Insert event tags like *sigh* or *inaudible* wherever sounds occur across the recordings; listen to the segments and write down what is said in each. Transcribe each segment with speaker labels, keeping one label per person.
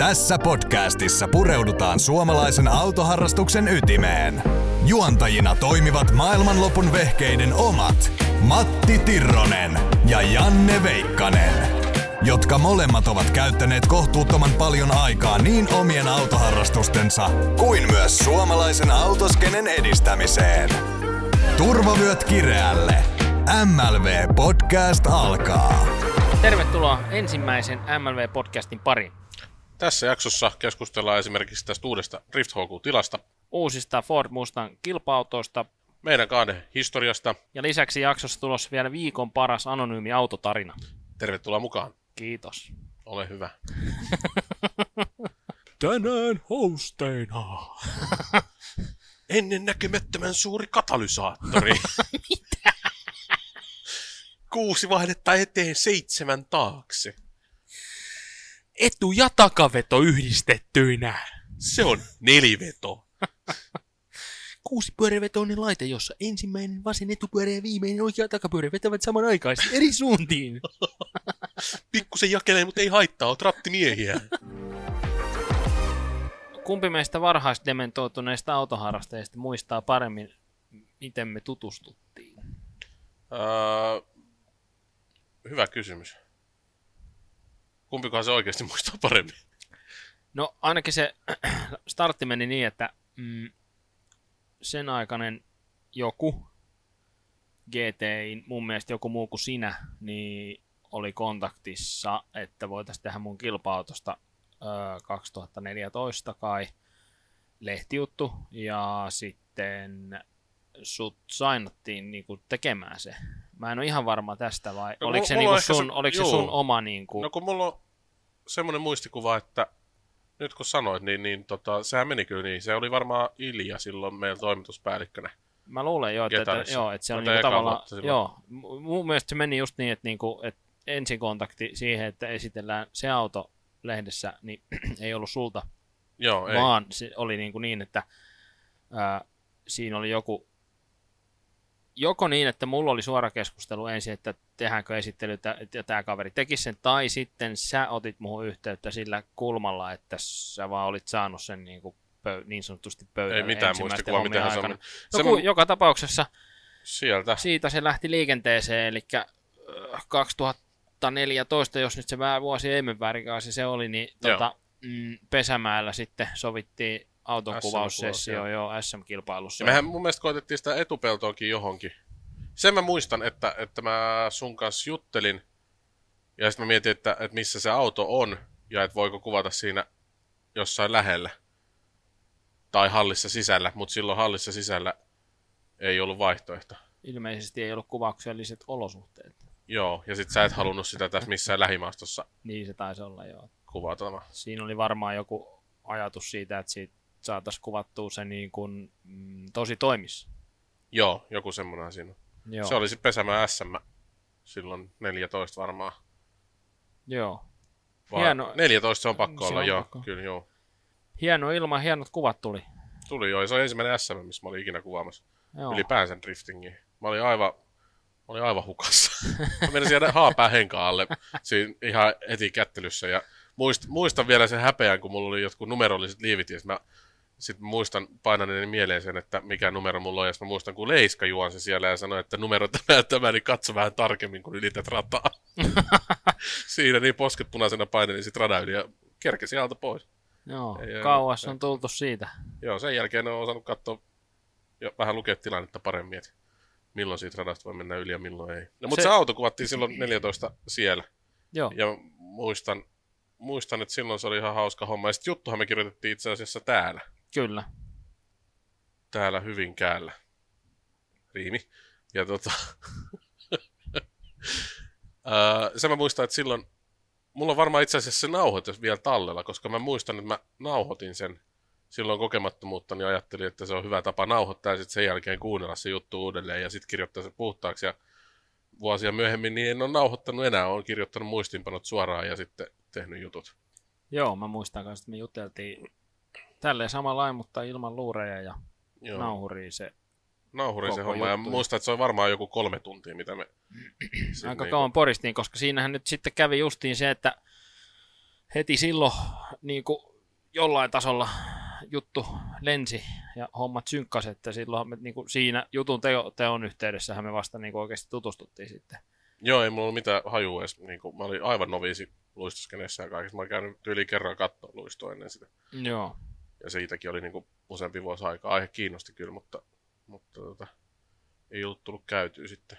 Speaker 1: Tässä podcastissa pureudutaan suomalaisen autoharrastuksen ytimeen. Juontajina toimivat maailmanlopun vehkeiden omat Matti Tirronen ja Janne Veikkanen, jotka molemmat ovat käyttäneet kohtuuttoman paljon aikaa niin omien autoharrastustensa kuin myös suomalaisen autoskenen edistämiseen. Turvavyöt kireälle. MLV Podcast alkaa.
Speaker 2: Tervetuloa ensimmäisen MLV-podcastin pariin.
Speaker 3: Tässä jaksossa keskustellaan esimerkiksi tästä uudesta Rift HQ-tilasta,
Speaker 2: Uusista Ford Mustang kilpa-autoista
Speaker 3: meidän kahden historiasta.
Speaker 2: ja lisäksi jaksossa tulossa vielä viikon paras anonyymi autotarina.
Speaker 3: Tervetuloa mukaan.
Speaker 2: Kiitos.
Speaker 3: Ole hyvä. *laughs*
Speaker 2: Tänään hosteina. *laughs*
Speaker 3: Ennen näkemättömän suuri katalysaattori. *laughs* Mitä? Kuusi vaihdetta eteen, seitsemän taakse.
Speaker 2: Etu- ja takaveto yhdistettyinä.
Speaker 3: Se on neliveto. *laughs*
Speaker 2: Kuusipyörävetoinen laite, jossa ensimmäinen vasen etupyörä ja viimeinen oikea takapyörä vetävät samanaikaisesti eri suuntiin. *laughs*
Speaker 3: Pikkusen jakelee, mutta ei haittaa, oot rattimiehiä.
Speaker 2: Kumpi meistä varhaisdementoituneista autoharrastajista muistaa paremmin, miten me tutustuttiin?
Speaker 3: Öö, hyvä kysymys. Kumpikohan se oikeasti muistaa paremmin?
Speaker 2: No ainakin se *clears throat* startti meni niin, että mm, sen aikainen joku, GTI, mun mielestä joku muu kuin sinä, niin oli kontaktissa, että voitaisiin tehdä mun kilpa-autosta ö, 2014 kai lehtijuttu, ja sitten sut sainattiin niinku tekemään se. Mä en ole ihan varma tästä, vai
Speaker 3: No,
Speaker 2: oliko, se, niinku sun,
Speaker 3: se-
Speaker 2: oliko se sun oma niinku...
Speaker 3: No kun mulla on semmoinen muistikuva, että nyt kun sanoit, niin, niin tota, sehän meni kyllä niin. Se oli varmaan Ilja silloin meillä toimituspäällikkönä.
Speaker 2: Mä luulen jo, että, että, joo, että se on niinku tavallaan, joo, mu- mun mielestä se meni just niin, että, niinku, että ensikontakti siihen, että esitellään se auto lehdessä, niin *clears throat* ei ollut sulta,
Speaker 3: Joo, ei.
Speaker 2: vaan se oli niinku niin, että ää, siinä oli joku, joko niin, että mulla oli suora keskustelu ensin, että tehdäänkö esittely, että että tämä kaveri teki sen, tai sitten sä otit muuhun yhteyttä sillä kulmalla, että sä vaan olit saanut sen niinku pöy, niin sanotusti pöydälle
Speaker 3: Ei mitään muistikuvaa, miten
Speaker 2: aikana.
Speaker 3: mennyt.
Speaker 2: No
Speaker 3: mun-
Speaker 2: joka tapauksessa
Speaker 3: Sieltä.
Speaker 2: siitä se lähti liikenteeseen, eli äh, 2014, jos nyt se vuosi ei mene väärin, se oli, niin mm, Pesämäellä sitten sovittiin auton kuvaussessio
Speaker 3: joo.
Speaker 2: jo SM-kilpailussa.
Speaker 3: Ja mehän mun mielestä koitettiin sitä etupeltoakin johonkin. Sen mä muistan, että, että mä sun kanssa juttelin. Ja sitten mä mietin, että, että missä se auto on. Ja että voiko kuvata siinä jossain lähellä. Tai hallissa sisällä. Mutta silloin hallissa sisällä ei ollut vaihtoehto.
Speaker 2: Ilmeisesti ei ollut kuvaukselliset olosuhteet.
Speaker 3: Joo, ja sit sä et halunnut sitä tässä missään lähimaastossa
Speaker 2: Niin se taisi olla, joo.
Speaker 3: kuvata.
Speaker 2: Siinä oli varmaan joku ajatus siitä, että siitä saataisiin kuvattua se niin kuin, mm, tosi toimis.
Speaker 3: Joo, joku semmoinen siinä.
Speaker 2: Joo.
Speaker 3: Se oli sitten Pesämään SM silloin 14 varmaan.
Speaker 2: joo.
Speaker 3: Vaan
Speaker 2: Hieno.
Speaker 3: 14 se on pakko
Speaker 2: Se
Speaker 3: olla,
Speaker 2: on
Speaker 3: joo.
Speaker 2: pakko.
Speaker 3: Kyllä, joo.
Speaker 2: Hieno ilma, hienot kuvat tuli.
Speaker 3: Tuli joo, se on ensimmäinen SM, missä mä olin ikinä kuvaamassa.
Speaker 2: Joo.
Speaker 3: Ylipäänsä driftingiin. Mä olin aivan, mä olin aivan hukassa. *laughs* mä menin siellä haapää henkaan alle siinä ihan heti kättelyssä. Ja muist, muistan vielä sen häpeän, kun mulla oli jotkut numerolliset liivit. Ja mä sitten muistan painaneeni mieleen sen, että mikä numero mulla on. Ja mä muistan, kun Leiska juonsi siellä ja sanoi, että numero tämä tämä, niin katso vähän tarkemmin, kun ylität rataa. *laughs* siinä niin posket punaisena painelin sit radan yli ja kerkesi alta pois.
Speaker 2: Joo,
Speaker 3: Ei,
Speaker 2: kauas
Speaker 3: ei.
Speaker 2: on tultu siitä.
Speaker 3: Joo, sen jälkeen on osannut katsoa ja vähän lukea tilannetta paremmin, että milloin siitä radasta voi mennä yli ja milloin ei. No, mutta
Speaker 2: Se-
Speaker 3: se... se auto kuvattiin silloin 14 siellä.
Speaker 2: Joo,
Speaker 3: Ja muistan, muistan, että silloin se oli ihan hauska homma. Ja sitten juttuhan me kirjoitettiin itse asiassa täällä.
Speaker 2: Kyllä.
Speaker 3: Täällä Hyvinkäällä. Riimi. Ja tota... *laughs* Se mä muistan, että silloin... Mulla on varmaan itse asiassa se nauhoitus vielä tallella, koska mä muistan, että mä nauhoitin sen silloin kokemattomuutta, niin ajattelin, että se on hyvä tapa nauhoittaa ja sitten sen jälkeen kuunnella se juttu uudelleen ja sitten kirjoittaa se puhtaaksi. Ja vuosia myöhemmin niin en ole nauhoittanut enää, olen kirjoittanut muistinpanot suoraan ja sitten tehnyt jutut.
Speaker 2: Joo, mä muistan kanssa, että me juteltiin tälleen samalla lailla, mutta ilman luureja ja
Speaker 3: Joo.
Speaker 2: nauhuria se
Speaker 3: Nauhurin se homma. Ja
Speaker 2: juttu.
Speaker 3: muistan, että se on varmaan joku kolme tuntia, mitä me...
Speaker 2: aika
Speaker 3: niinku-
Speaker 2: kauan poristiin, koska siinähän nyt sitten kävi justiin se, että heti silloin niin kuin jollain tasolla juttu lensi ja hommat synkkasi, että silloin me niin kuin siinä jutun teo, teon yhteydessähän me vasta niin kuin oikeasti tutustuttiin sitten.
Speaker 3: Joo, ei mulla ollut mitään hajua edes. Niin kuin, mä olin aivan noviisi luistoskenessä ja kaikessa. Mä olin käynyt yli kerran katsoa luistoa ennen sitä.
Speaker 2: Joo.
Speaker 3: Ja siitäkin oli niin kuin, useampi vuosi aikaa. Aihe kiinnosti kyllä, mutta, mutta tota, ei ollut tullut käytyä sitten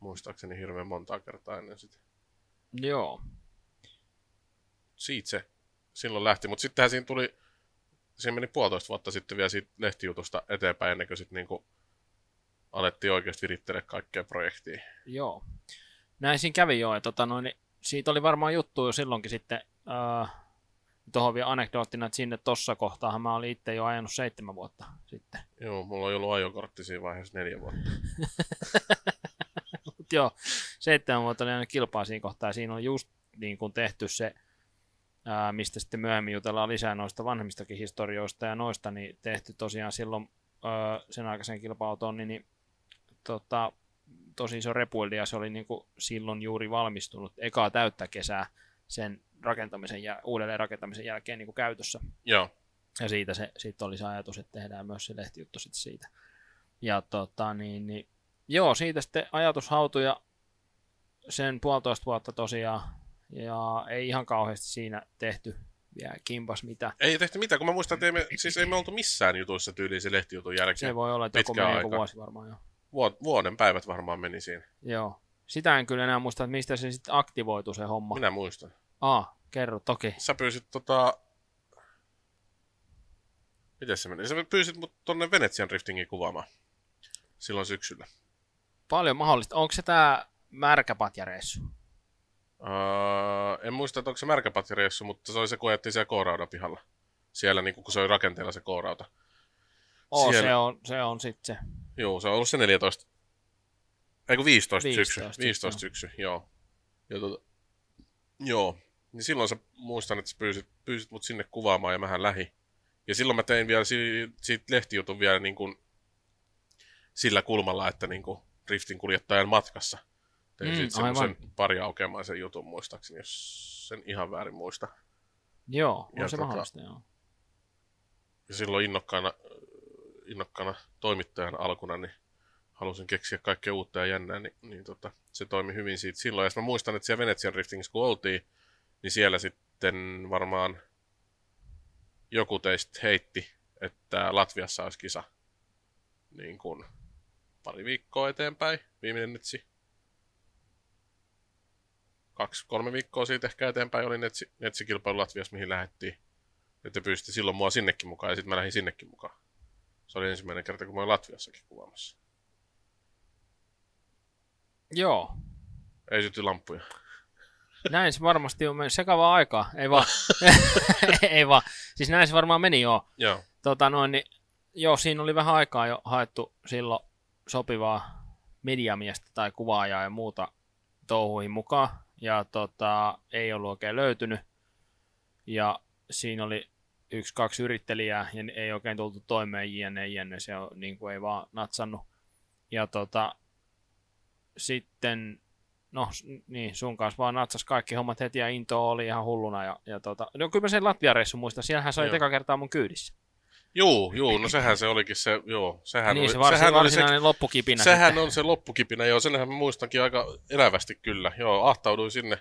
Speaker 3: muistaakseni hirveän montaa kertaa ennen sitä.
Speaker 2: Joo.
Speaker 3: Siitä se silloin lähti, mutta sittenhän siinä tuli, siinä meni puolitoista vuotta sitten vielä siitä lehtijutusta eteenpäin ennen kuin sitten niinku alettiin oikeasti virittele kaikkea projektia.
Speaker 2: Joo. Näin siinä kävi jo, että tota noin, niin siitä oli varmaan juttu jo silloinkin sitten, äh, tuohon vielä anekdoottina, että sinne tossa kohtaahan mä olin itse jo ajanut seitsemän vuotta sitten. *laughs*
Speaker 3: Joo, mulla on ollut ajokortti siinä vaiheessa neljä vuotta.
Speaker 2: Mut joo, seitsemän vuotta oli aina kilpaa siinä kohtaa, ja siinä on just niin kuin tehty se, ää, mistä sitten myöhemmin jutellaan lisää noista vanhemmistakin historioista ja noista, niin tehty tosiaan silloin ää, sen aikaisen kilpauton, niin, niin tota, tosi iso repuildi, ja se oli niin kuin silloin juuri valmistunut ekaa täyttä kesää sen rakentamisen ja uudelleen rakentamisen jälkeen niin kuin käytössä.
Speaker 3: Joo,
Speaker 2: Ja siitä se sitten oli se ajatus, että tehdään myös se lehtijuttu sitten siitä. Ja tota, niin, niin, joo, siitä sitten ajatus hautui ja sen puolitoista vuotta tosiaan. Ja ei ihan kauheasti siinä tehty vielä kimpas mitä.
Speaker 3: ei tehty mitään, kun mä muistan, että ei me, siis ei me oltu missään jutuissa tyyliin se lehtijutun jälkeen.
Speaker 2: Se voi olla, että joku meni joku vuosi varmaan jo.
Speaker 3: Vuo- vuoden päivät varmaan meni siinä.
Speaker 2: Joo. Sitä en kyllä enää muista, että mistä se sitten aktivoitu se homma.
Speaker 3: Minä muistan.
Speaker 2: Aa, kerro toki.
Speaker 3: Sä pyysit tota... Miten se meni? Sä pyysit mut tonne Venetsian riftingin kuvaamaan. Silloin syksyllä.
Speaker 2: Paljon mahdollista. Onko se tää märkäpatjareissu?
Speaker 3: Uh, en muista, että onko se märkäpatjareissu, mutta se oli se, kun ajettiin siellä K-raudan pihalla. Siellä, niin kun se oli rakenteella se K-rauta.
Speaker 2: Oo,
Speaker 3: Siellä-
Speaker 2: se on, se on sitten se.
Speaker 3: Joo, se on ollut se 14. Ei kun 15,
Speaker 2: 15
Speaker 3: syksy. 15 syksy, joo. Ja tota, joo. Niin silloin sä muistan, että sä pyysit, pyysit mut sinne kuvaamaan ja mähän lähi. Ja silloin mä tein vielä si- siitä lehtijutun vielä niin kuin sillä kulmalla, että niin kuin driftin kuljettajan matkassa. Tein
Speaker 2: Mm,
Speaker 3: siitä semmoisen pari aukeamaisen jutun muistaakseni, jos sen ihan väärin muista.
Speaker 2: Joo, on
Speaker 3: Ja
Speaker 2: se
Speaker 3: tota-
Speaker 2: mahdollista, joo.
Speaker 3: Ja silloin innokkaana, innokkaana toimittajan alkuna, niin halusin keksiä kaikkea uutta ja jännää, niin, niin tota, se toimi hyvin siitä silloin. Ja mä muistan, että siellä Venetsian riftingissä kun oltiin, niin siellä sitten varmaan joku teistä heitti, että Latviassa olisi kisa niin kuin pari viikkoa eteenpäin, viimeinen netsi. Kaksi, kolme viikkoa siitä ehkä eteenpäin oli netsi, netsikilpailu Latviassa, mihin lähdettiin. Ja te pyysitte silloin mua sinnekin mukaan ja sitten mä lähdin sinnekin mukaan. Se oli ensimmäinen kerta, kun mä olin Latviassakin kuvaamassa.
Speaker 2: Joo,
Speaker 3: Ei syty lamppuja.
Speaker 2: Näin se varmasti on mennyt sekavaa aikaa, ei vaan. *laughs* *laughs* ei vaan. Siis näin se varmaan meni joo.
Speaker 3: Joo.
Speaker 2: Tota noin, niin, joo, siinä oli vähän aikaa jo haettu silloin sopivaa mediamiestä tai kuvaajaa ja muuta touhuihin mukaan. Ja tota, ei ollut oikein löytynyt. Ja siinä oli yksi, kaksi yrittelijää ja ei oikein tultu toimeen jne, jne. Se on, niin kuin ei vaan natsannut. Ja tota, sitten, no niin, sun kanssa vaan natsas kaikki hommat heti ja into oli ihan hulluna. Ja, ja tota, no kyllä mä sen Latvia-reissun muistan, siellähän se oli
Speaker 3: Joo.
Speaker 2: eka kertaa mun kyydissä.
Speaker 3: Juu, juu, no sehän se olikin se, joo, sehän
Speaker 2: niin,
Speaker 3: oli,
Speaker 2: se varsin,
Speaker 3: sehän oli se,
Speaker 2: loppukipinä.
Speaker 3: sehän
Speaker 2: sitten.
Speaker 3: on se loppukipinä, joo, senhän mä muistankin aika elävästi kyllä. Joo, ahtauduin sinne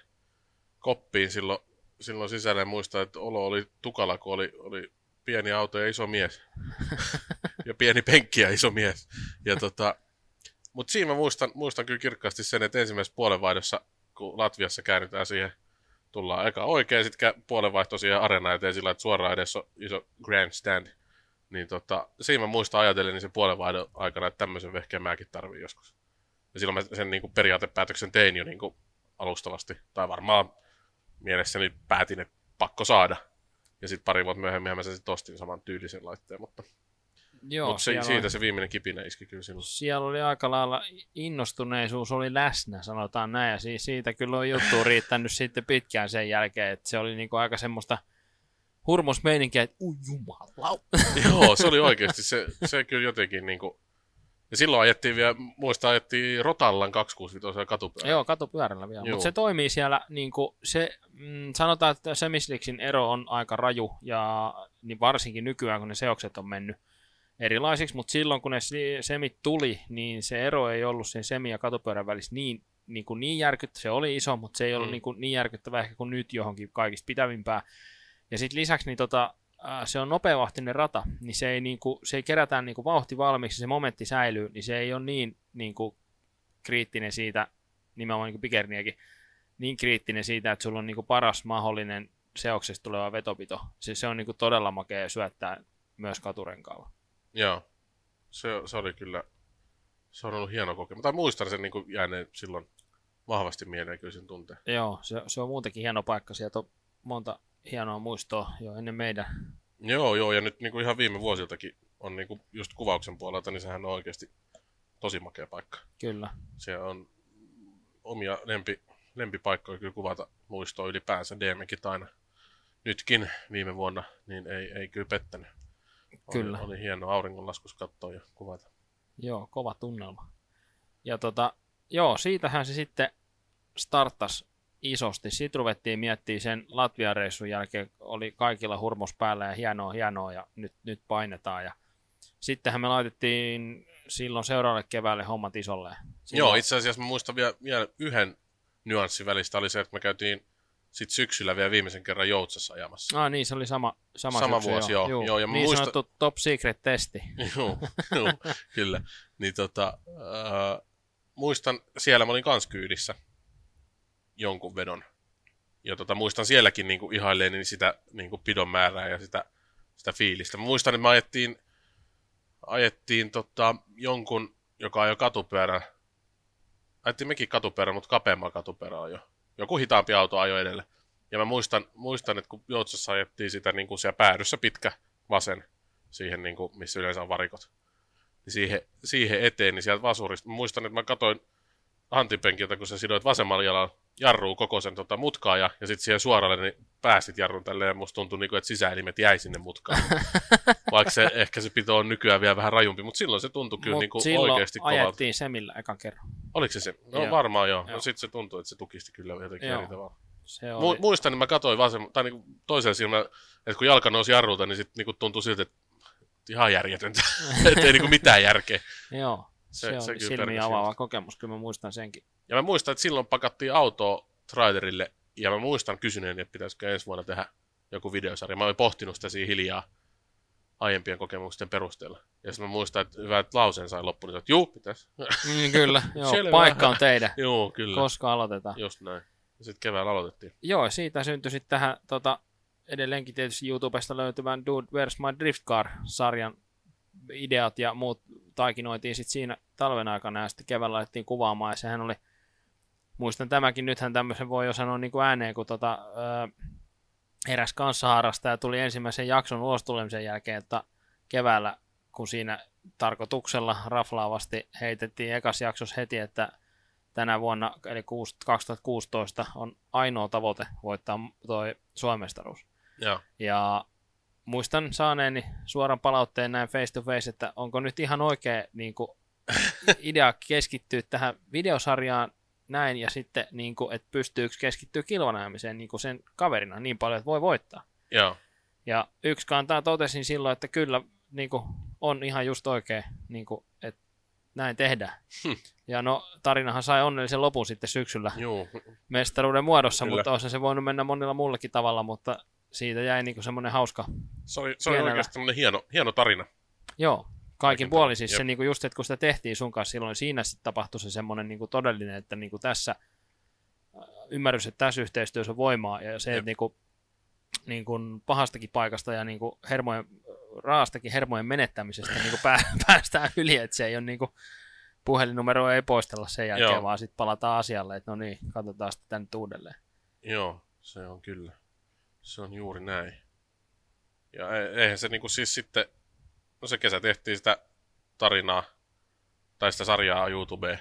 Speaker 3: koppiin silloin, silloin sisälle ja muistan, että olo oli tukala, kun oli, oli pieni auto ja iso mies. *laughs* ja pieni penkki ja iso mies. Ja tota, mutta siinä mä muistan, muistan kyllä kirkkaasti sen, että ensimmäisessä puolenvaihdossa, kun Latviassa käännytään siihen, tullaan eka oikein, sitten puolenvaihto siihen areenaan eteen sillä, että suoraan edessä on iso grandstand. Niin tota, siinä mä muistan ajatellen niin sen puolenvaihdon aikana, että tämmöisen vehkeen mäkin tarviin joskus. Ja silloin mä sen niin kuin periaatepäätöksen tein jo niin kuin alustavasti. Tai varmaan mielessäni päätin, että pakko saada. Ja sitten pari vuotta myöhemmin mä sen sitten ostin saman tyylisen laitteen, mutta,
Speaker 2: Joo,
Speaker 3: mutta se, siitä
Speaker 2: oli,
Speaker 3: se viimeinen kipinä iski kyllä silloin.
Speaker 2: siellä oli aika lailla innostuneisuus oli läsnä, sanotaan näin. Ja si- siitä kyllä on juttu riittänyt sitten pitkään sen jälkeen, että se oli niinku aika semmoista hurmosmeininkiä, että ui jumala. *laughs*
Speaker 3: Joo, se oli oikeasti, se, se kyllä jotenkin niin kuin, Ja silloin ajettiin vielä, muista ajettiin Rotallan 265 katupyörällä.
Speaker 2: Joo, katupyörällä vielä. Mutta se toimii siellä, niin kuin se, mm, sanotaan, että Semisliksin ero on aika raju, ja niin varsinkin nykyään, kun ne seokset on mennyt erilaisiksi, mutta silloin kun ne semit tuli, niin se ero ei ollut sen semi- ja katupyörän välissä niin, niin, kuin niin järkyttävä. Se oli iso, mutta se ei ollut
Speaker 3: Mm.
Speaker 2: niin, kuin niin järkyttävä ehkä kuin nyt johonkin kaikista pitävimpää. Ja sitten lisäksi niin tota, se on nopeavahtinen rata, niin se ei, niin kuin, se ei kerätä niin kuin vauhti valmiiksi, se momentti säilyy, niin se ei ole niin, niin kuin kriittinen siitä, nimenomaan niin kuin Pikerniäkin, niin kriittinen siitä, että sulla on niin kuin paras mahdollinen seoksesta tuleva vetopito. Se, se on niin kuin todella makea syöttää myös katurenkaalla.
Speaker 3: Joo. Se, se oli kyllä, se on ollut hieno kokemus. Tai muistan sen niin kuin jääneen silloin vahvasti mieleen kyllä sen tunteen.
Speaker 2: Joo, se, se on muutenkin hieno paikka. Sieltä on monta hienoa muistoa jo ennen meidän.
Speaker 3: Joo, joo, ja nyt niin kuin ihan viime vuosiltakin on niin kuin just kuvauksen puolelta, niin sehän on oikeasti tosi makea paikka.
Speaker 2: Kyllä.
Speaker 3: Se on omia lempi, lempipaikkoja kyllä kuvata muistoa ylipäänsä. DMkin aina nytkin viime vuonna, niin ei, ei kyllä pettänyt. Oli,
Speaker 2: Kyllä.
Speaker 3: Oli hieno auringonlaskus katsoa ja kuvata.
Speaker 2: Joo, kova tunnelma. Ja tota, joo, siitähän se sitten starttasi isosti. Sitten ruvettiin miettimään sen Latvian reissun jälkeen, oli kaikilla hurmos päällä ja hienoa, hienoa ja nyt, nyt painetaan. Ja sittenhän me laitettiin silloin seuraavalle keväälle hommat isolle.
Speaker 3: Joo, itse asiassa mä muistan vielä, vielä yhden nyanssin välistä oli se, että me käytiin sit syksyllä vielä viimeisen kerran Joutsassa ajamassa.
Speaker 2: Ah niin, se oli sama, sama,
Speaker 3: Sama
Speaker 2: syksy,
Speaker 3: vuosi, joo. Joo, ja mä
Speaker 2: niin
Speaker 3: muistan-
Speaker 2: sanottu top secret testi. *laughs*
Speaker 3: joo, joo, kyllä. Niin tota, äh, muistan, siellä mä olin kans kyydissä jonkun vedon. Ja tota, muistan sielläkin niinku ihailleeni sitä niinku pidon määrää ja sitä, sitä fiilistä. Mä muistan, että me ajettiin, ajettiin tota, jonkun, joka ajoi katupyörän. Ajettiin mekin katupyörän, mutta kapeamman katupyörän jo. Joku hitaampi auto ajoi edelle. Ja mä muistan, muistan että kun Joutsassa ajettiin sitä niin kuin siellä päädyssä pitkä vasen, siihen niin kuin, missä yleensä on varikot, niin siihen, siihen eteen, niin sieltä vasurista. Mä muistan, että mä katsoin Antipenkiltä, kun sä sidoit vasemmalla jalalla jarruu koko sen tota, mutkaa ja, ja sitten siihen suoralle niin päästit jarrun tälleen ja musta tuntui, niin kuin, että sisäelimet jäi sinne mutkaan. *laughs* Vaikka se, ehkä se pito on nykyään vielä vähän rajumpi, mutta silloin se tuntui kyllä
Speaker 2: Mut
Speaker 3: niin kuin
Speaker 2: silloin
Speaker 3: oikeasti kovalta.
Speaker 2: ajettiin Semillä ekan kerran.
Speaker 3: Oliko se se? No
Speaker 2: Joo.
Speaker 3: varmaan joo.
Speaker 2: Joo.
Speaker 3: No sitten se tuntui, että se tukisti kyllä jotenkin
Speaker 2: Joo.
Speaker 3: eri tavalla.
Speaker 2: Se
Speaker 3: Mu-
Speaker 2: oli,
Speaker 3: muistan, että mä katsoin vasem- tai niin toisella silmällä, että kun jalka nousi jarrulta, niin sitten niin tuntui siltä, että ihan järjetöntä. *laughs* että ei niin mitään järkeä.
Speaker 2: joo,
Speaker 3: Se-
Speaker 2: se, se
Speaker 3: se
Speaker 2: oli silmiä avaava kokemus, kyllä mä muistan senkin.
Speaker 3: Ja mä muistan, että silloin pakattiin auto trailerille, ja mä muistan kysyneeni, että pitäisikö ensi vuonna tehdä joku videosarja. Mä olin pohtinut sitä siinä hiljaa aiempien kokemusten perusteella. Ja sitten mä muistan, että hyvä, että lauseen sai loppuun, niin että juu, pitäisi.
Speaker 2: Mm, kyllä, *laughs* joo, paikka on teidän, *laughs*
Speaker 3: Joo, kyllä.
Speaker 2: koska aloitetaan.
Speaker 3: Just näin. Ja sitten keväällä aloitettiin.
Speaker 2: Joo, siitä syntyi sitten tähän tota, edelleenkin tietysti YouTubesta löytyvän Dude, Where's My Drift Car-sarjan ideat ja muut taikinoitiin sitten siinä talven aikana ja sitten keväällä alettiin kuvaamaan ja sehän oli, muistan tämäkin, nythän tämmöisen voi jo sanoa niin kuin ääneen, kun tota, ö, eräs kanssaharrastaja tuli ensimmäisen jakson ulos tulemisen jälkeen, että keväällä, kun siinä tarkoituksella raflaavasti heitettiin ekas jaksossa heti, että tänä vuonna, eli kuus- 2016, on ainoa tavoite voittaa toi Suomestaruus.
Speaker 3: Joo.
Speaker 2: Ja muistan saaneeni suoran palautteen näin face to face, että onko nyt ihan oikea niin kuin, *laughs* idea keskittyä tähän videosarjaan näin ja sitten, niin kuin, että pystyykö keskittyä kilvanajamiseen niin kuin sen kaverina niin paljon, että voi voittaa.
Speaker 3: Joo.
Speaker 2: Ja yksi kantaa totesin silloin, että kyllä niin kuin, on ihan just oikein, niin kuin, että näin tehdään.
Speaker 3: Hm.
Speaker 2: Ja no, tarinahan sai onnellisen lopun sitten syksyllä
Speaker 3: Juu.
Speaker 2: mestaruuden muodossa,
Speaker 3: Kyllä.
Speaker 2: mutta olisi se voinut mennä monilla mullakin tavalla, mutta siitä jäi niin semmoinen hauska.
Speaker 3: Se oli, se oli oikeasti tämmöinen hieno, hieno tarina.
Speaker 2: Joo, kaikin puolin siis
Speaker 3: jep.
Speaker 2: se niinku just, että kun sitä tehtiin sun kanssa silloin, siinä sitten tapahtui se semmoinen niinku todellinen, että niinku tässä äh, ymmärrys, että tässä yhteistyössä on voimaa ja se, että niinku, niinku pahastakin paikasta ja niinku hermojen, raastakin hermojen menettämisestä niinku pää, *laughs* päästään yli, että se ei ole niinku, puhelinnumeroa ei poistella sen jälkeen,
Speaker 3: Joo.
Speaker 2: vaan sitten palataan asialle, että no niin, katsotaan sitten tänne uudelleen.
Speaker 3: Joo, se on kyllä. Se on juuri näin. Ja e- eihän se niinku siis sitten, no se kesä tehtiin sitä tarinaa, tai sitä sarjaa YouTubeen.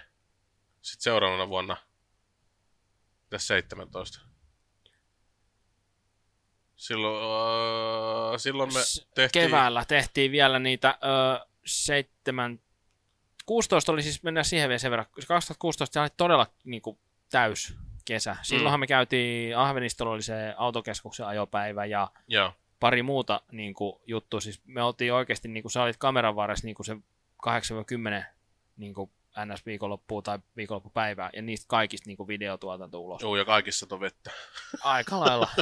Speaker 3: Sitten seuraavana vuonna, mitäs 17? Silloin, äh, silloin me tehtiin...
Speaker 2: Keväällä tehtiin vielä niitä ö, seitsemän, 2016 oli siis, mennään siihen vielä sen verran, 2016 se oli todella niin kuin, täys kesä. Silloinhan mm. me käytiin, Ahvenistolla oli se autokeskuksen ajopäivä ja
Speaker 3: Joo.
Speaker 2: Pari muuta niin kuin, juttua. Siis me oltiin oikeasti, niin kuin sä olit kameran varressa niin kuin se 8-10 niin kuin ns. viikonloppua tai viikonloppupäivää, ja niistä kaikista niin kuin videotuotanto ulos.
Speaker 3: Joo, ja kaikissa on vettä.
Speaker 2: Aika lailla. *laughs*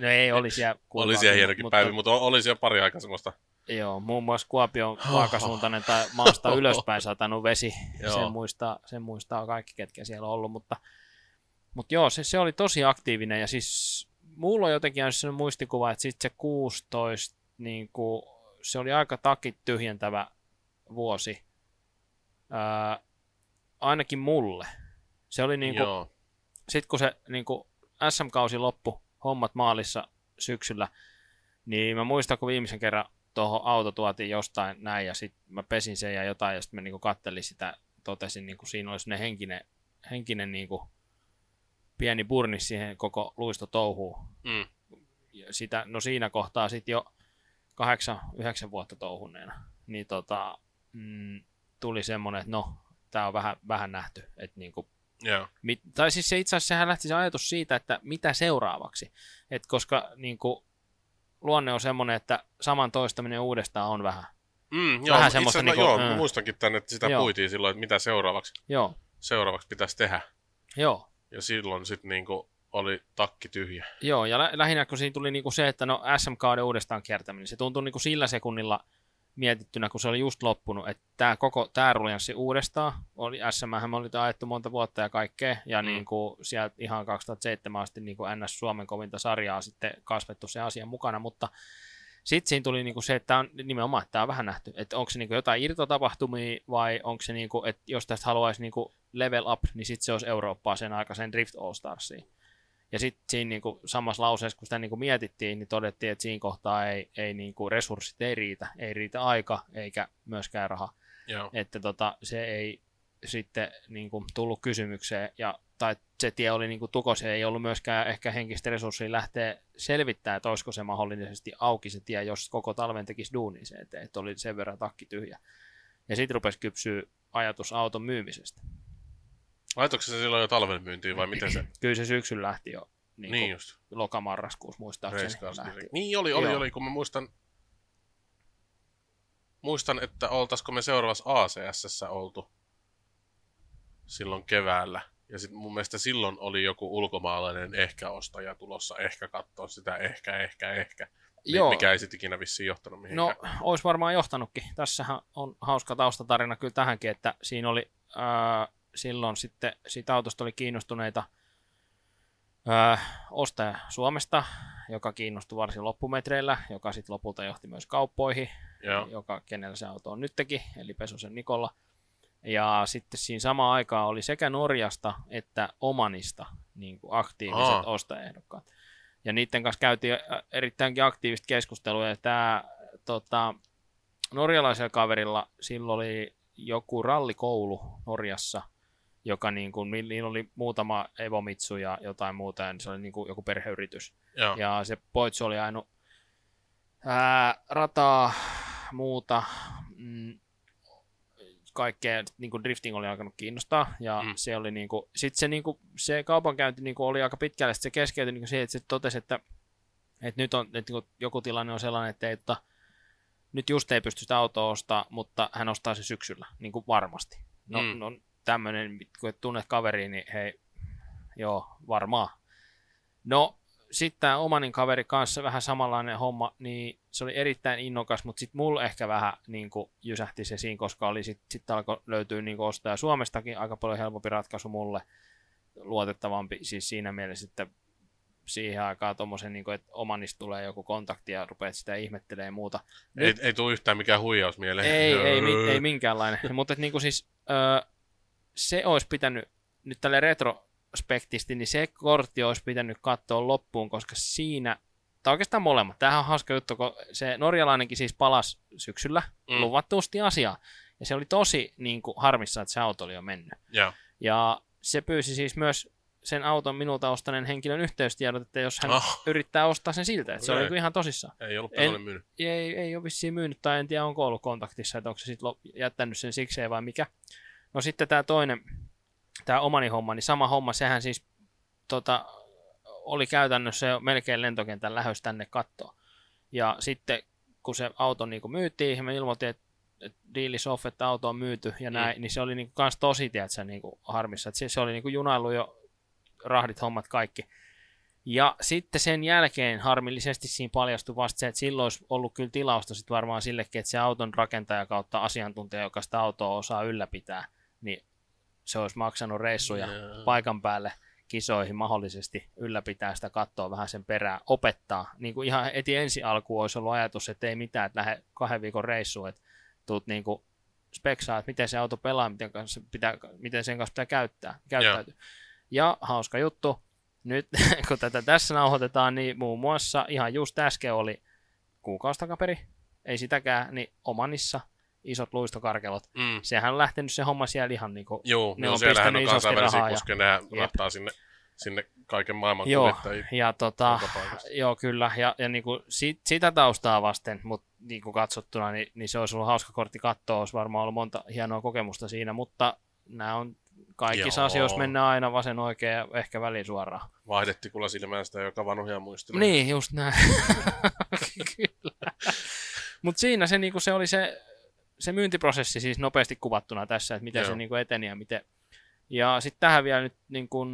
Speaker 2: No ei, oli siellä
Speaker 3: Oli siellä hienokin
Speaker 2: mutta,
Speaker 3: päivä, mutta oli siellä pari aikaa semmoista.
Speaker 2: Joo, muun muassa Kuopion vaakasuuntainen tai maasta *laughs* ylöspäin satanut vesi.
Speaker 3: Joo.
Speaker 2: sen, muistaa, sen muistaa kaikki, ketkä siellä on ollut, mutta, mutta joo, se, se oli tosi aktiivinen, ja siis mulla on jotenkin jäänyt sellainen muistikuva, että sitten se 16, niin kuin, se oli aika takit tyhjentävä vuosi, Ää, ainakin mulle. Se oli niin kuin, sitten kun se niin kuin SM-kausi loppu, hommat maalissa syksyllä, niin mä muistan, kun viimeisen kerran tuohon auto tuotiin jostain näin, ja sitten mä pesin sen ja jotain, ja sitten mä niin kattelin sitä, totesin, niin kuin siinä oli sellainen henkinen, henkinen niin kuin pieni burnis siihen koko luistotouhuun.
Speaker 3: Mm.
Speaker 2: Sitä, no siinä kohtaa sitten jo kahdeksan, yhdeksän vuotta touhuneena, niin tota, mm, tuli semmoinen, että no, tämä on vähän, vähän nähty, että niin kuin
Speaker 3: Joo.
Speaker 2: Mit, tai siis se itse asiassa sehän lähti se ajatus siitä, että mitä seuraavaksi. Et koska niin kuin, luonne on semmoinen, että saman toistaminen uudestaan on vähän.
Speaker 3: Mm, joo,
Speaker 2: Vähän
Speaker 3: itse
Speaker 2: semmoista
Speaker 3: asiassa,
Speaker 2: niinku,
Speaker 3: joo,
Speaker 2: mm.
Speaker 3: muistankin tänne, että sitä
Speaker 2: Joo.
Speaker 3: puitiin silloin, että mitä seuraavaksi,
Speaker 2: Joo,
Speaker 3: seuraavaksi pitäisi tehdä.
Speaker 2: joo.
Speaker 3: Ja silloin sitten niinku oli takki tyhjä.
Speaker 2: Joo, ja lä- lähinnä kun siinä tuli niinku se, että no SM-kauden uudestaan kiertäminen, se tuntui niinku sillä sekunnilla mietittynä, kun se oli just loppunut, että tämä koko tämä ruljanssi uudestaan, oli SM, me oli ajettu monta vuotta ja kaikkea, ja
Speaker 3: Mm.
Speaker 2: mm. niinku sieltä ihan 2007 asti niinku NS Suomen kovinta sarjaa sitten kasvettu se asian mukana, mutta sitten siinä tuli niinku se, että on nimenomaan, että tämä on vähän nähty, että onko se niinku jotain irtotapahtumia vai onko se, niinku, että jos tästä haluaisi niinku level up, niin sitten se olisi Eurooppaa sen aikaisen Drift All Starsiin. Ja sitten siinä niinku samassa lauseessa, kun sitä niinku mietittiin, niin todettiin, että siinä kohtaa ei, ei niinku resurssit ei riitä. Ei riitä aika eikä myöskään raha.
Speaker 3: Joo.
Speaker 2: Että tota, se ei sitten niinku tullut kysymykseen. Ja, tai se tie oli niinku tukos, ei ollut myöskään ehkä henkistä resurssia lähteä selvittämään, että olisiko se mahdollisesti auki se tie, jos koko talven tekisi duunin se eteen, että oli sen verran takki tyhjä. Ja sitten rupesi kypsyä ajatus auton myymisestä.
Speaker 3: Laitoiko se silloin jo talven myyntiin vai miten se?
Speaker 2: Kyllä se syksyllä lähti jo niin,
Speaker 3: niin
Speaker 2: niin
Speaker 3: just.
Speaker 2: lokamarraskuussa muistaakseni lähti.
Speaker 3: Direct. Niin oli, oli,
Speaker 2: Joo.
Speaker 3: oli, kun mä muistan, muistan, että oltaisiko me seuraavassa ACS oltu silloin keväällä. Ja sitten mun mielestä silloin oli joku ulkomaalainen ehkä ostaja tulossa ehkä katsoa sitä, ehkä, ehkä, ehkä.
Speaker 2: Joo.
Speaker 3: Mikä ei sitten ikinä vissiin johtanut mihinkään.
Speaker 2: No, olisi varmaan johtanutkin. Tässähän on hauska taustatarina kyllä tähänkin, että siinä oli ää, silloin sitten siitä autosta oli kiinnostuneita ää, ostaja Suomesta, joka kiinnostui varsin loppumetreillä, joka sitten lopulta johti myös kauppoihin,
Speaker 3: Joo.
Speaker 2: joka kenellä se auto on nytkin, eli Pesosen Nikolla. Ja sitten siinä samaan aikaan oli sekä Norjasta että Omanista niin kuin aktiiviset
Speaker 3: Aa.
Speaker 2: ostajaehdokkaat. Ja niiden kanssa käytiin ä, erittäinkin aktiivista keskustelua. Ja tämä tota, norjalaisella kaverilla silloin oli joku rallikoulu Norjassa, joka niin kuin, niillä oli muutama Evomitsu ja jotain muuta, ja se oli niin kuin joku perheyritys.
Speaker 3: Joo.
Speaker 2: Ja se Poitsu oli ää, rataa, muuta, mm, kaikkea, niin kuin drifting oli alkanut kiinnostaa, ja
Speaker 3: Mm.
Speaker 2: se oli niin kuin, sit se, niin kuin, se kaupankäynti niin kuin oli aika pitkälle, sit se keskeytyi niin kuin siihen, että se totesi, että, että nyt on, että niin kuin joku tilanne on sellainen, että ei, että nyt just ei pysty sitä autoa ostaa, mutta hän ostaa se syksyllä, niin kuin varmasti. No,
Speaker 3: Mm.
Speaker 2: mm. no tämmöinen, kun et tunnet kaveriin, niin hei, joo, varmaan. No, sitten tämä Omanin kaveri kanssa vähän samanlainen homma, niin se oli erittäin innokas, mutta sitten mulla ehkä vähän niin kuin jysähti se siinä, koska oli sitten sit alkoi löytyä niin ostaja Suomestakin aika paljon helpompi ratkaisu mulle, luotettavampi siis siinä mielessä, että siihen aikaan tuommoisen, niin että Omanista tulee joku kontakti ja rupeat sitä ihmettelemään ja muuta.
Speaker 3: Ei, ei tule yhtään mikään huijaus mieleen.
Speaker 2: Ei, ei, mi- *laughs* ei minkäänlainen. Mutta et niinku siis, öö, se olisi pitänyt, nyt tälle retrospektisti, niin se kortti olisi pitänyt katsoa loppuun, koska siinä, tai oikeastaan molemmat, tämähän on hauska juttu, kun se norjalainenkin siis palasi syksyllä
Speaker 3: Mm.
Speaker 2: luvattuusti asiaa, ja se oli tosi niin kuin, harmissa, että se auto oli jo mennyt.
Speaker 3: Joo.
Speaker 2: Ja se pyysi siis myös sen auton minulta ostaneen henkilön yhteystiedot, että jos hän
Speaker 3: Ah.
Speaker 2: yrittää ostaa sen siltä, että se oli niinku ihan tosissaan.
Speaker 3: Ei ollut
Speaker 2: En-
Speaker 3: myynyt.
Speaker 2: Ei, ei ole vissiin myynyt, tai en tiedä onko ollut kontaktissa, että onko se sitten jättänyt sen sikseen vai mikä. No sitten tämä toinen, tämä omani homma, niin sama homma, sehän siis tota, oli käytännössä jo melkein lentokentän lähös tänne kattoon. Ja sitten kun se auto niin myytiin, me ilmoitin, että dealis off, että auto on myyty ja näin, mm. niin se oli niin kans tosi, tiedätkö, niin harmissa. Että se, se oli niin junailu jo rahdit, hommat, kaikki. Ja sitten sen jälkeen harmillisesti siinä paljastui vasta se, että silloin olisi ollut kyllä tilausta sit varmaan sillekin, että se auton rakentaja kautta asiantuntija, joka sitä autoa osaa ylläpitää, niin se olisi maksanut reissuja
Speaker 3: Jaa.
Speaker 2: paikan päälle kisoihin mahdollisesti ylläpitää sitä kattoa vähän sen perään, opettaa. Niin kuin ihan heti ensi alkuun olisi ollut ajatus, että ei mitään, että lähde kahden viikon reissuun, että tuut niin kuin speksaa, että miten se auto pelaa, miten, kanssa pitää, miten sen kanssa pitää käyttää, käyttäytyä. Ja hauska juttu, nyt *laughs* kun tätä tässä nauhoitetaan, niin muun muassa ihan just äsken oli kuukausi takaperi, ei sitäkään, niin Omanissa isot luistokarkelot.
Speaker 3: Mm.
Speaker 2: Sehän on lähtenyt se homma siellä ihan niin kuin,
Speaker 3: Joo,
Speaker 2: Ne
Speaker 3: joo
Speaker 2: on
Speaker 3: siellähän on kansainvälisiä
Speaker 2: rahaa ja-
Speaker 3: kuskeja, nehän
Speaker 2: Jep.
Speaker 3: rahtaa sinne, sinne kaiken maailman
Speaker 2: Joo, ja tota, joo kyllä, ja, ja niinku sit, sitä taustaa vasten, mutta niinku katsottuna, niin, niin, se olisi ollut hauska kortti katsoa, olisi varmaan ollut monta hienoa kokemusta siinä, mutta nämä on kaikissa
Speaker 3: Joo.
Speaker 2: asioissa mennään aina vasen oikein ja ehkä väliin suoraan.
Speaker 3: Vaihdetti kuule silmään sitä, joka vanhoja muistelee.
Speaker 2: Niin, just näin. *laughs* Kyllä. Mutta siinä se, niinku, se oli se, se myyntiprosessi siis nopeasti kuvattuna tässä, että miten
Speaker 3: Joo.
Speaker 2: se niinku eteni ja miten. Ja sitten tähän vielä nyt niinku,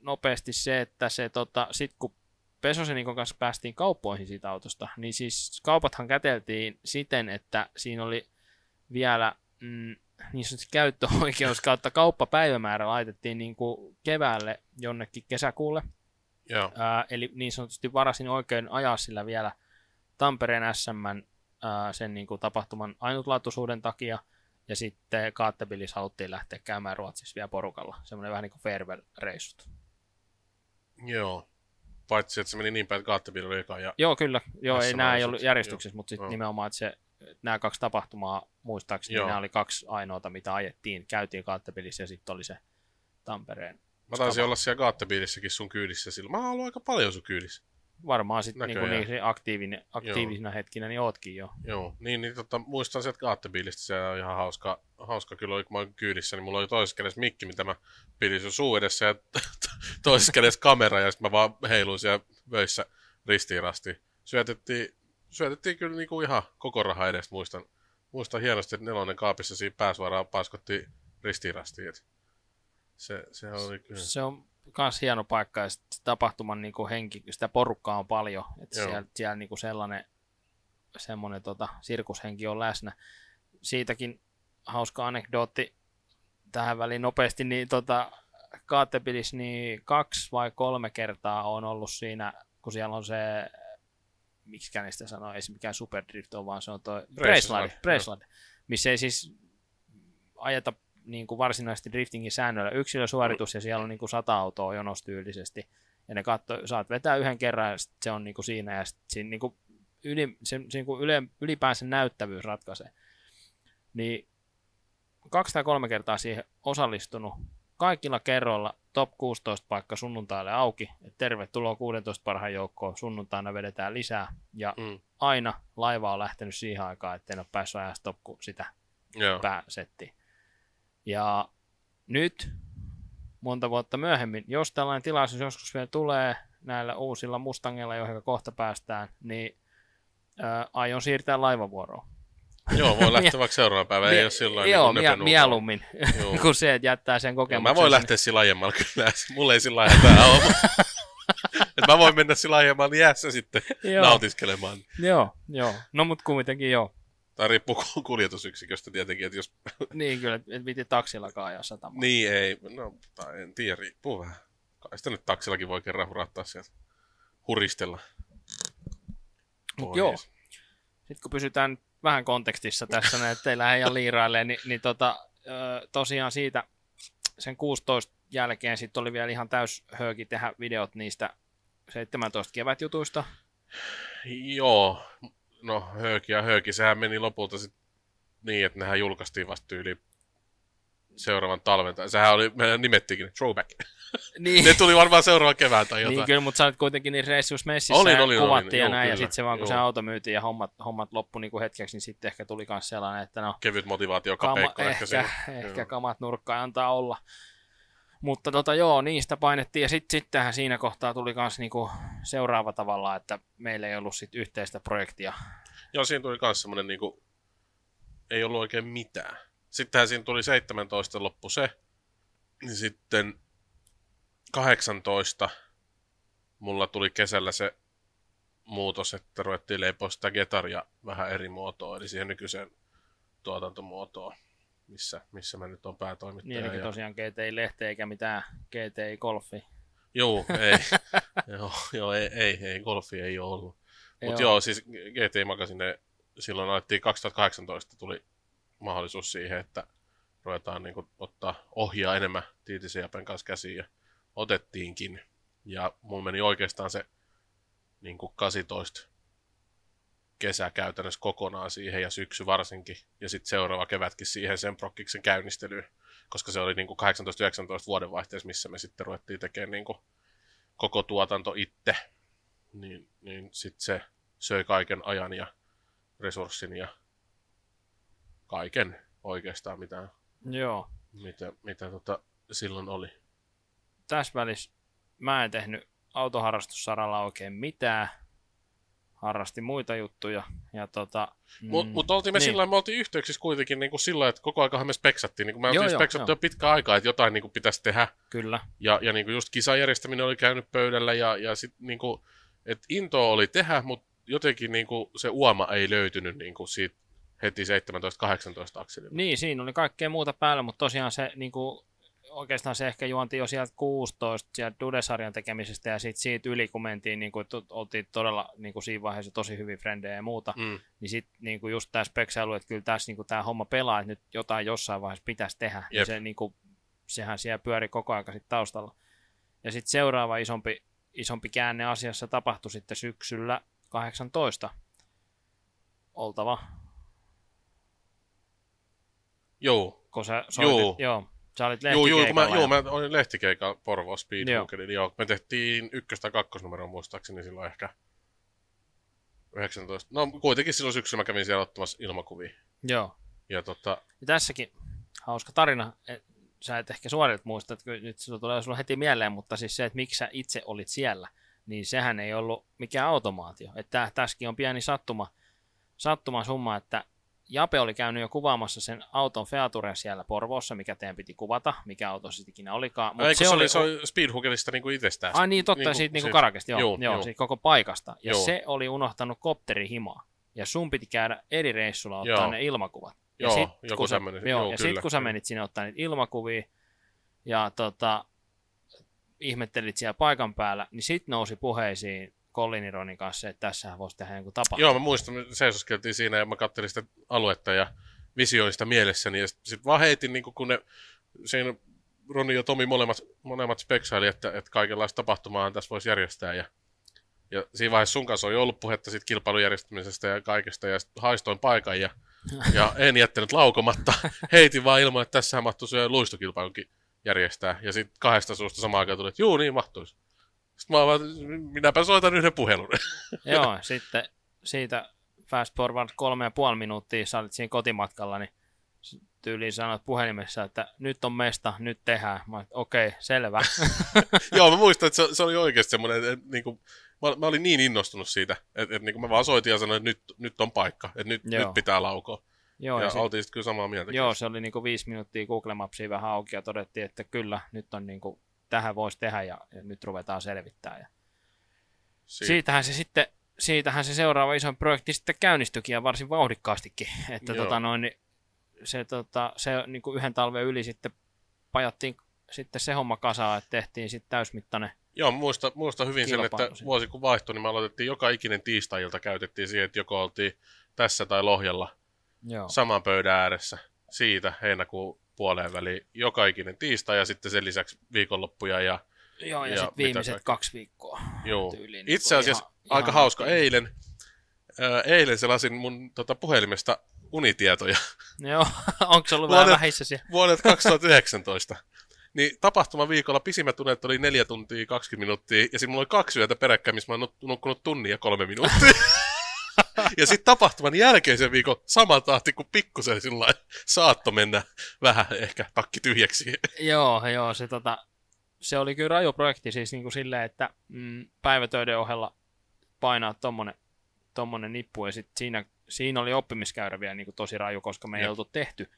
Speaker 2: nopeasti se, että se tota, sit kun Pesosenikon kanssa päästiin kauppoihin siitä autosta, niin siis kaupathan käteltiin siten, että siinä oli vielä mm, niin sanotusti käyttöoikeus *laughs* kautta kauppapäivämäärä laitettiin niin kuin keväälle jonnekin kesäkuulle.
Speaker 3: Joo.
Speaker 2: Ää, eli niin sanotusti varasin oikein ajaa sillä vielä Tampereen SM ää, sen niin kuin tapahtuman ainutlaatuisuuden takia. Ja sitten Kaattebillis haluttiin lähteä käymään Ruotsissa vielä porukalla. Semmoinen vähän niin kuin farewell-reissut.
Speaker 3: Joo. Paitsi, että se meni niin päin, että Gaattebil oli eka ja
Speaker 2: Joo, kyllä. Joo, ei, nämä ei ollut järjestyksessä, mutta sitten nimenomaan, että se, nämä kaksi tapahtumaa, muistaakseni,
Speaker 3: Joo.
Speaker 2: nämä oli kaksi ainoata, mitä ajettiin. Käytiin Kaattebilissä ja sitten oli se Tampereen.
Speaker 3: mä taisin
Speaker 2: Skava.
Speaker 3: olla siellä Gaattebilissäkin sun kyydissä silloin. Mä oon ollut aika paljon sun kyydissä.
Speaker 2: Varmaan sitten niin,
Speaker 3: Näköjään.
Speaker 2: niin se aktiivinen, aktiivisina hetkinä, niin ootkin jo.
Speaker 3: Joo, niin, niin tota, muistan sieltä Gaattebilistä, se on ihan hauska, hauska kyllä oli, kun mä olin kyydissä, niin mulla oli toisessa kädessä mikki, mitä mä pidin sun suu edessä ja toisessa kädessä kamera ja sitten mä vaan heiluin siellä vöissä ristiin rastiin. Syötettiin, syötettiin kyllä niinku ihan koko raha edestä, muistan, muistan hienosti, että nelonen kaapissa siinä pääsuoraan paiskottiin ristiin rastiin. et Se, se oli kyllä.
Speaker 2: Se on myös hieno paikka ja sit tapahtuman niin kuin henki, sitä porukkaa on paljon, että siellä, siellä niin kuin sellainen semmoinen tota, sirkushenki on läsnä. Siitäkin hauska anekdootti tähän väliin nopeasti, niin tota, Kaatepilis, niin kaksi vai kolme kertaa on ollut siinä, kun siellä on se, miksi niistä sanoo, ei se mikään superdrift ole, vaan se on tuo Braceslide missä ei siis ajeta niin kuin varsinaisesti driftingin säännöllä yksilösuoritus ja siellä on niin kuin sata autoa jonostyylisesti. Ja ne katso, saat vetää yhden kerran ja se on niin kuin siinä ja siinä niin kuin yli, se, se niin kuin yle, ylipäänsä näyttävyys ratkaisee. Niin kaksi tai kolme kertaa siihen osallistunut. Kaikilla kerroilla top 16 paikka sunnuntaille auki. Et tervetuloa 16 parhaan joukkoon. Sunnuntaina vedetään lisää. Ja
Speaker 3: Mm,
Speaker 2: aina laiva on lähtenyt siihen aikaan, ettei ole päässyt stop kuin sitä
Speaker 3: joo.
Speaker 2: pääsettiin. Ja nyt, monta vuotta myöhemmin, jos tällainen tilaisuus joskus vielä tulee näillä uusilla Mustangeilla, joihin kohta päästään, niin ää, aion siirtää laivavuoroon.
Speaker 3: joo, voi *laughs* lähteä vaikka seuraavana päivänä, ei ole silloin
Speaker 2: Joo,
Speaker 3: niin
Speaker 2: mie- mieluummin
Speaker 3: Joo. *laughs*
Speaker 2: kuin se, että jättää sen
Speaker 3: Joo,
Speaker 2: kokemuksen.
Speaker 3: mä voin lähteä sillä aiemmalla kyllä. *laughs* Mulla ei sillä aiemmalla ole. Et mä voin mennä sillä aiemmalla jäässä sitten
Speaker 2: Joo.
Speaker 3: nautiskelemaan.
Speaker 2: Joo, joo. No mut kuitenkin joo.
Speaker 3: Tai riippuu ku- kuljetusyksiköstä tietenkin, että jos...
Speaker 2: Niin kyllä, että piti taksillakaan ajaa satamaan.
Speaker 3: Niin ei, no tai en tiedä, riippuu vähän. Kai sitä nyt taksillakin voi kerran hurattaa sieltä. Huristella.
Speaker 2: Mut joo. Sitten kun pysytään vähän kontekstissa tässä, näin, ettei lähde ihan liirailemaan, niin, niin tota, tosiaan siitä sen 16 jälkeen sitten oli vielä ihan täys hööki tehdä videot niistä 17 kevätjutuista.
Speaker 3: Joo, no hööki ja hööki, sehän meni lopulta sit niin, että nehän julkaistiin vasta yli seuraavan talven. Sehän oli, meidän nimettikin, throwback. *laughs*
Speaker 2: Niin.
Speaker 3: ne tuli varmaan seuraavan kevään tai jotain.
Speaker 2: Niin kyllä, mutta sä olit kuitenkin niin reissuissa messissä
Speaker 3: Olin,
Speaker 2: ja
Speaker 3: olin,
Speaker 2: kuvattiin
Speaker 3: olin,
Speaker 2: ja näin, ja sitten se vaan kun se auto myytiin ja hommat, hommat loppui niin kuin hetkeksi, niin sitten ehkä tuli myös sellainen, että no,
Speaker 3: Kevyt motivaatio, kapeikko ehkä,
Speaker 2: ehkä, ehkä
Speaker 3: Joo.
Speaker 2: kamat nurkkaan antaa olla. Mutta tota, joo, niistä painettiin ja sitten sittenhän siinä kohtaa tuli myös niinku seuraava tavalla, että meillä ei ollut sit yhteistä projektia.
Speaker 3: Joo, siinä tuli myös semmoinen niinku, ei ollut oikein mitään. Sittenhän siinä tuli 17 loppu se, niin sitten 18 mulla tuli kesällä se muutos, että ruvettiin leipoa sitä getaria vähän eri muotoa, eli siihen nykyiseen tuotantomuotoon, missä, missä mä nyt on
Speaker 2: Niin,
Speaker 3: päätoimittaja.
Speaker 2: eli
Speaker 3: ja...
Speaker 2: tosiaan GTI-lehti eikä mitään GTI-golfi.
Speaker 3: Joo, ei. *laughs* joo, joo, ei, ei, ei, golfi ei ole ollut. Mutta joo. joo, siis GT Magazine silloin alettiin 2018 tuli mahdollisuus siihen, että ruvetaan niin kuin, ottaa ohjaa enemmän Tiitisen Japen kanssa käsiin ja otettiinkin. Ja mulla meni oikeastaan se niin kuin 18 kesä käytännössä kokonaan siihen ja syksy varsinkin. Ja sitten seuraava kevätkin siihen sen prokkiksen käynnistelyyn, koska se oli niin kuin 18-19 vuodenvaihteessa, missä me sitten ruvettiin tekemään niin kuin koko tuotanto itse. Niin, niin sitten se söi kaiken ajan ja resurssin ja kaiken oikeastaan, mitä,
Speaker 2: Joo.
Speaker 3: mitä, mitä tota silloin oli.
Speaker 2: Tässä välissä mä en tehnyt autoharrastussaralla oikein mitään. Harrastin muita juttuja. Ja tota,
Speaker 3: Mm. Mutta mut oltiin me
Speaker 2: niin.
Speaker 3: sillä me oltiin yhteyksissä kuitenkin niin kuin sillä että koko aikahan me speksattiin. Niin kuin me oltiin
Speaker 2: joo,
Speaker 3: speksattu jo pitkä aikaa, että jotain niin kuin pitäisi tehdä.
Speaker 2: Kyllä.
Speaker 3: Ja, ja niin kuin just kisajärjestäminen oli käynyt pöydällä ja, ja sitten niin kuin, että intoa oli tehdä, mutta jotenkin niin kuin se uoma ei löytynyt niin kuin siitä heti 17-18 akselilla.
Speaker 2: Niin, siinä oli kaikkea muuta päällä, mutta tosiaan se niin kuin, oikeastaan se ehkä juonti jo sieltä 16 sieltä Dude-sarjan tekemisestä ja sitten siitä yli, kun mentiin, niin kuin, oltiin todella niin kuin siinä vaiheessa tosi hyvin frendejä ja muuta,
Speaker 3: Mm.
Speaker 2: niin sitten niin kuin just tämä speksailu, että kyllä tässä niin kuin, tämä homma pelaa, että nyt jotain jossain vaiheessa pitäisi tehdä, niin
Speaker 3: Jep.
Speaker 2: se, niin kuin, sehän siellä pyöri koko aika sit taustalla. Ja sitten seuraava isompi, isompi käänne asiassa tapahtui sitten syksyllä 18. Oltava,
Speaker 3: Joo,
Speaker 2: kun sä soitit,
Speaker 3: Joo.
Speaker 2: joo, sä olit
Speaker 3: Joo, joo, kun mä, joo, mä olin lehtikeikalla Porvoo Speed
Speaker 2: Joo.
Speaker 3: Joo. Me tehtiin ykkös- tai kakkosnumeroa muistaakseni silloin ehkä 19. No kuitenkin silloin syksyllä mä kävin siellä ottamassa ilmakuvia.
Speaker 2: Joo.
Speaker 3: Ja tota,
Speaker 2: Ja tässäkin hauska tarina. Sä et ehkä suorilta muista, että nyt se tulee sulla heti mieleen, mutta siis se, että miksi sä itse olit siellä, niin sehän ei ollut mikään automaatio. Että tässäkin on pieni sattuma, sattuma summa, että Jape oli käynyt jo kuvaamassa sen auton Featuren siellä Porvoossa, mikä teidän piti kuvata, mikä auto se ikinä olikaan.
Speaker 3: Mut se, oli, se oli Speed Hookerista niinku itsestään.
Speaker 2: Ai niin, totta,
Speaker 3: Niinku
Speaker 2: siitä niinku karakesta, joo, joo,
Speaker 3: joo,
Speaker 2: siitä koko paikasta. Ja
Speaker 3: Joo.
Speaker 2: se oli unohtanut kopterihimaa. Ja sun piti käydä eri reissulla ottaa
Speaker 3: Joo.
Speaker 2: ne ilmakuvat. Ja
Speaker 3: Joo,
Speaker 2: sit,
Speaker 3: joku
Speaker 2: sä, Joo,
Speaker 3: joo,
Speaker 2: ja sitten kun sä menit sinne ottaa niitä ilmakuvia ja tota, ihmettelit siellä paikan päällä, niin sitten nousi puheisiin Colin Ironin kanssa, että tässähän voisi tehdä joku tapa.
Speaker 3: Joo, mä muistan, me seisoskeltiin siinä ja mä katselin sitä aluetta ja visioin sitä mielessäni. Ja sitten sit vaan heitin, niin kun ne, siinä Roni ja Tomi molemmat, molemmat speksaili, että, että kaikenlaista tapahtumaa tässä voisi järjestää. Ja, ja siinä vaiheessa sun kanssa on jo ollut puhetta siitä kilpailun järjestämisestä ja kaikesta. Ja sit haistoin paikan ja, ja en jättänyt laukomatta. *laughs* Heitin vaan ilman, että tässä mahtuisi luistokilpailunkin järjestää. Ja sitten kahdesta suusta samaan aikaan tuli, että juu, niin mahtuisi. Sitten mä vaan, minäpä soitan yhden puhelun. *laughs*
Speaker 2: Joo, sitten siitä fast forward kolme ja puoli minuuttia, sä olit siinä kotimatkalla, niin tyyliin sanoit puhelimessa, että nyt on mesta, nyt tehdään. Mä okei, okay, selvä. *laughs*
Speaker 3: Joo, mä muistan, että se, se oli oikeasti semmoinen, että, että niin kuin, mä, mä olin niin innostunut siitä, että, että niin kuin mä vaan soitin ja sanoin, että nyt, nyt on paikka, että nyt,
Speaker 2: Joo.
Speaker 3: nyt pitää laukoa.
Speaker 2: Joo,
Speaker 3: ja
Speaker 2: ja sit,
Speaker 3: oltiin sitten kyllä samaa mieltä.
Speaker 2: joo, se oli niinku viisi minuuttia Google Mapsia vähän auki ja todettiin, että kyllä, nyt on niinku, tähän voisi tehdä ja, ja nyt ruvetaan selvittää. Ja
Speaker 3: Si-
Speaker 2: siitähän se sitten, siitähän se seuraava iso projekti sitten käynnistyikin ja varsin vauhdikkaastikin. Että
Speaker 3: Joo.
Speaker 2: tota noin, niin se, tota, se niin kuin yhden talven yli sitten pajattiin sitten se homma kasaan, että tehtiin sitten täysmittainen.
Speaker 3: Joo, muista, muista hyvin sen, että vuosi kun vaihtui, niin me aloitettiin joka ikinen tiistai-ilta käytettiin siihen, että joko oltiin tässä tai Lohjalla
Speaker 2: Joo.
Speaker 3: saman pöydän ääressä siitä heinäkuun puoleen väliin joka ikinen tiistai ja sitten sen lisäksi viikonloppuja ja
Speaker 2: Joo, ja,
Speaker 3: ja
Speaker 2: sitten viimeiset
Speaker 3: kaikkea.
Speaker 2: kaksi viikkoa.
Speaker 3: Joo.
Speaker 2: tyyliin. niin
Speaker 3: Itse asiassa
Speaker 2: ihan-
Speaker 3: aika
Speaker 2: ihan
Speaker 3: hauska. Eilen, ää, eilen selasin mun tota, puhelimesta unitietoja *laughs*
Speaker 2: Joo, onko se ollut vähän
Speaker 3: Vuodet-
Speaker 2: vähissä siellä?
Speaker 3: vuodet 2019. *laughs* Niin tapahtumaviikolla pisimmät unet oli 4 tuntia 20 minuuttia, ja sitten mulla oli kaksi yötä peräkkäin, missä mä oon nuk- nukkunut tunnin ja kolme minuuttia. *laughs* *laughs* ja sitten tapahtuman jälkeisen viikon sama tahti kuin pikkusen sillä saatto mennä vähän ehkä takki tyhjäksi. *laughs*
Speaker 2: Joo, joo, se, tota, se oli kyllä raju projekti siis niin kuin silleen, että mm, päivätöiden ohella painaa tommonen, tommonen nippu ja sit siinä, siinä oli oppimiskäyrä vielä niin kuin tosi raju, koska me ei
Speaker 3: Jep.
Speaker 2: oltu tehty.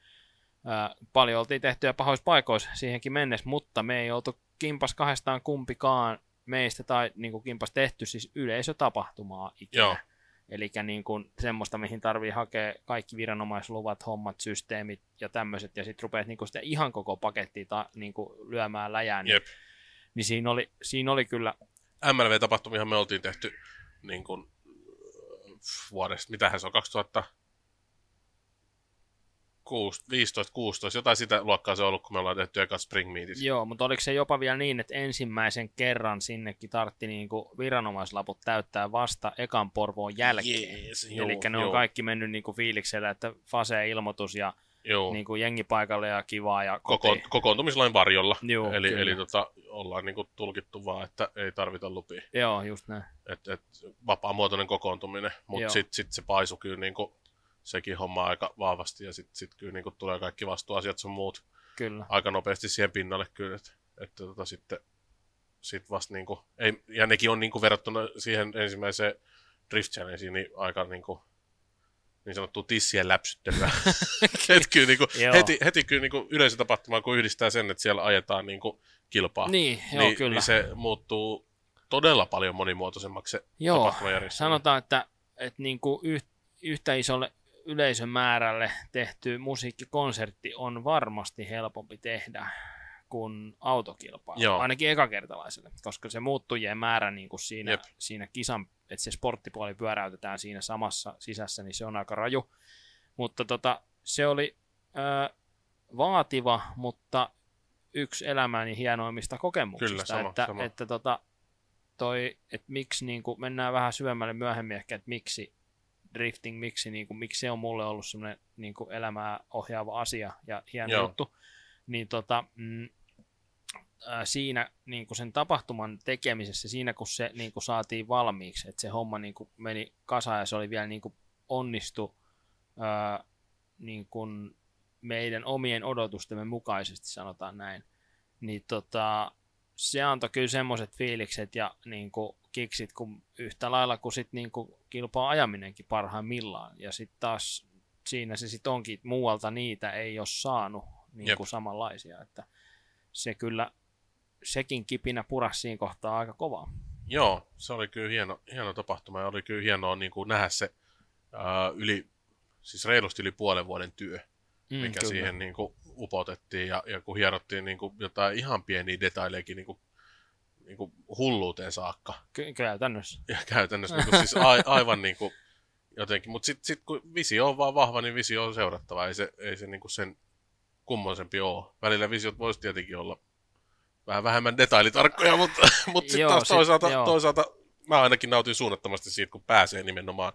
Speaker 2: Ää, paljon oltiin tehty ja pahoissa paikoissa siihenkin mennessä, mutta me ei oltu kimpas kahdestaan kumpikaan meistä tai niin kuin kimpas tehty siis yleisötapahtumaa ikinä.
Speaker 3: Joo.
Speaker 2: Eli niin kuin semmoista, mihin tarvii hakea kaikki viranomaisluvat, hommat, systeemit ja tämmöiset, ja sitten rupeat niin kuin sitä ihan koko pakettia ta, niin kuin lyömään läjään. Niin,
Speaker 3: Jep.
Speaker 2: niin siinä, oli, siinä oli kyllä,
Speaker 3: MLV-tapahtumihan me oltiin tehty niin kuin, vuodesta, mitähän se on, 2000 15, 16, jotain sitä luokkaa se on ollut, kun me ollaan tehty eka Spring Meetit.
Speaker 2: joo, mutta oliko se jopa vielä niin, että ensimmäisen kerran sinnekin tartti niin kuin viranomaislaput täyttää vasta ekan porvoon jälkeen.
Speaker 3: Jees,
Speaker 2: Eli ne on kaikki mennyt niin kuin fiiliksellä, että fase-ilmoitus ja
Speaker 3: joo.
Speaker 2: niin kuin jengi paikalle ja kivaa ja
Speaker 3: Koko, kokoontumislain varjolla.
Speaker 2: Joo,
Speaker 3: eli
Speaker 2: kyllä.
Speaker 3: eli tota, ollaan niinku tulkittu vaan, että ei tarvita lupia.
Speaker 2: Joo, just näin.
Speaker 3: Et, et, vapaamuotoinen kokoontuminen,
Speaker 2: Joo.
Speaker 3: mutta sitten sit se paisu kyllä niinku, sekin homma aika vahvasti ja sitten sit kyllä niinku tulee kaikki vastuuasiat sun muut
Speaker 2: Kyllä.
Speaker 3: aika nopeasti siihen pinnalle kyllä, että et, tota, sitten sit vasta niinku, ei, ja nekin on niinku verrattuna siihen ensimmäiseen Drift Challengeen niin aika niinku, niin sanottu tissien läpsyttelyä. *laughs* *laughs* Et kyllä niinku,
Speaker 2: Joo.
Speaker 3: heti, heti kyllä niinku yleisötapahtumaan, kun yhdistää sen, että siellä ajetaan niinku kilpaa,
Speaker 2: Niin, joo,
Speaker 3: niin,
Speaker 2: kyllä.
Speaker 3: niin se muuttuu todella paljon monimuotoisemmaksi se
Speaker 2: Joo, sanotaan, että, että niin kuin yh, yhtä isolle yleisömäärälle tehty musiikkikonsertti on varmasti helpompi tehdä kuin autokilpailu,
Speaker 3: Joo.
Speaker 2: ainakin ekakertalaiselle, koska se muuttujien määrä niin kuin siinä,
Speaker 3: Jep.
Speaker 2: siinä kisan, että se sporttipuoli pyöräytetään siinä samassa sisässä, niin se on aika raju. Mutta tota, se oli ö, vaativa, mutta yksi elämäni hienoimmista kokemuksista,
Speaker 3: Kyllä, sama,
Speaker 2: että,
Speaker 3: sama.
Speaker 2: että tota, toi, että miksi niin kuin, mennään vähän syvemmälle myöhemmin ehkä, että miksi drifting, miksi, niin kuin, miksi se on mulle ollut semmoinen niin kuin elämää ohjaava asia ja hieno
Speaker 3: Joo.
Speaker 2: juttu, niin tota, mm, ää, siinä niin kuin sen tapahtuman tekemisessä, siinä kun se niin kuin saatiin valmiiksi, että se homma niin kuin meni kasaan ja se oli vielä niin kuin onnistu ää, niin kuin meidän omien odotustemme mukaisesti, sanotaan näin, niin tota, se antoi kyllä semmoiset fiilikset ja niin kuin kiksit kun yhtä lailla kuin sit niin kuin kilpaa ajaminenkin parhaimmillaan. Ja sitten taas siinä se sitten onkin, että muualta niitä ei ole saanut niin kuin
Speaker 3: Jep.
Speaker 2: samanlaisia. Että se kyllä, sekin kipinä purasi siinä kohtaa aika kovaa.
Speaker 3: Joo, se oli kyllä hieno, hieno tapahtuma ja oli kyllä hienoa niin kuin nähdä se ää, yli, siis reilusti yli puolen vuoden työ,
Speaker 2: Mm,
Speaker 3: mikä
Speaker 2: kyllä.
Speaker 3: siihen niin kuin, upotettiin ja, ja kun hierottiin niin kuin, jotain ihan pieniä detailejakin niin kuin, niin kuin hulluuteen saakka.
Speaker 2: Ky- käytännössä.
Speaker 3: Ja käytännössä niin kuin, *laughs* siis a, aivan niin kuin, jotenkin, mutta sitten sit, kun visio on vaan vahva, niin visio on seurattava, ei se, ei se niin kuin sen kummoisempi ole. Välillä visiot voisi tietenkin olla vähän vähemmän detailitarkkoja, *laughs* mutta, mutta sitten taas
Speaker 2: sit-
Speaker 3: toisaalta,
Speaker 2: joo.
Speaker 3: toisaalta mä ainakin nautin suunnattomasti siitä, kun pääsee nimenomaan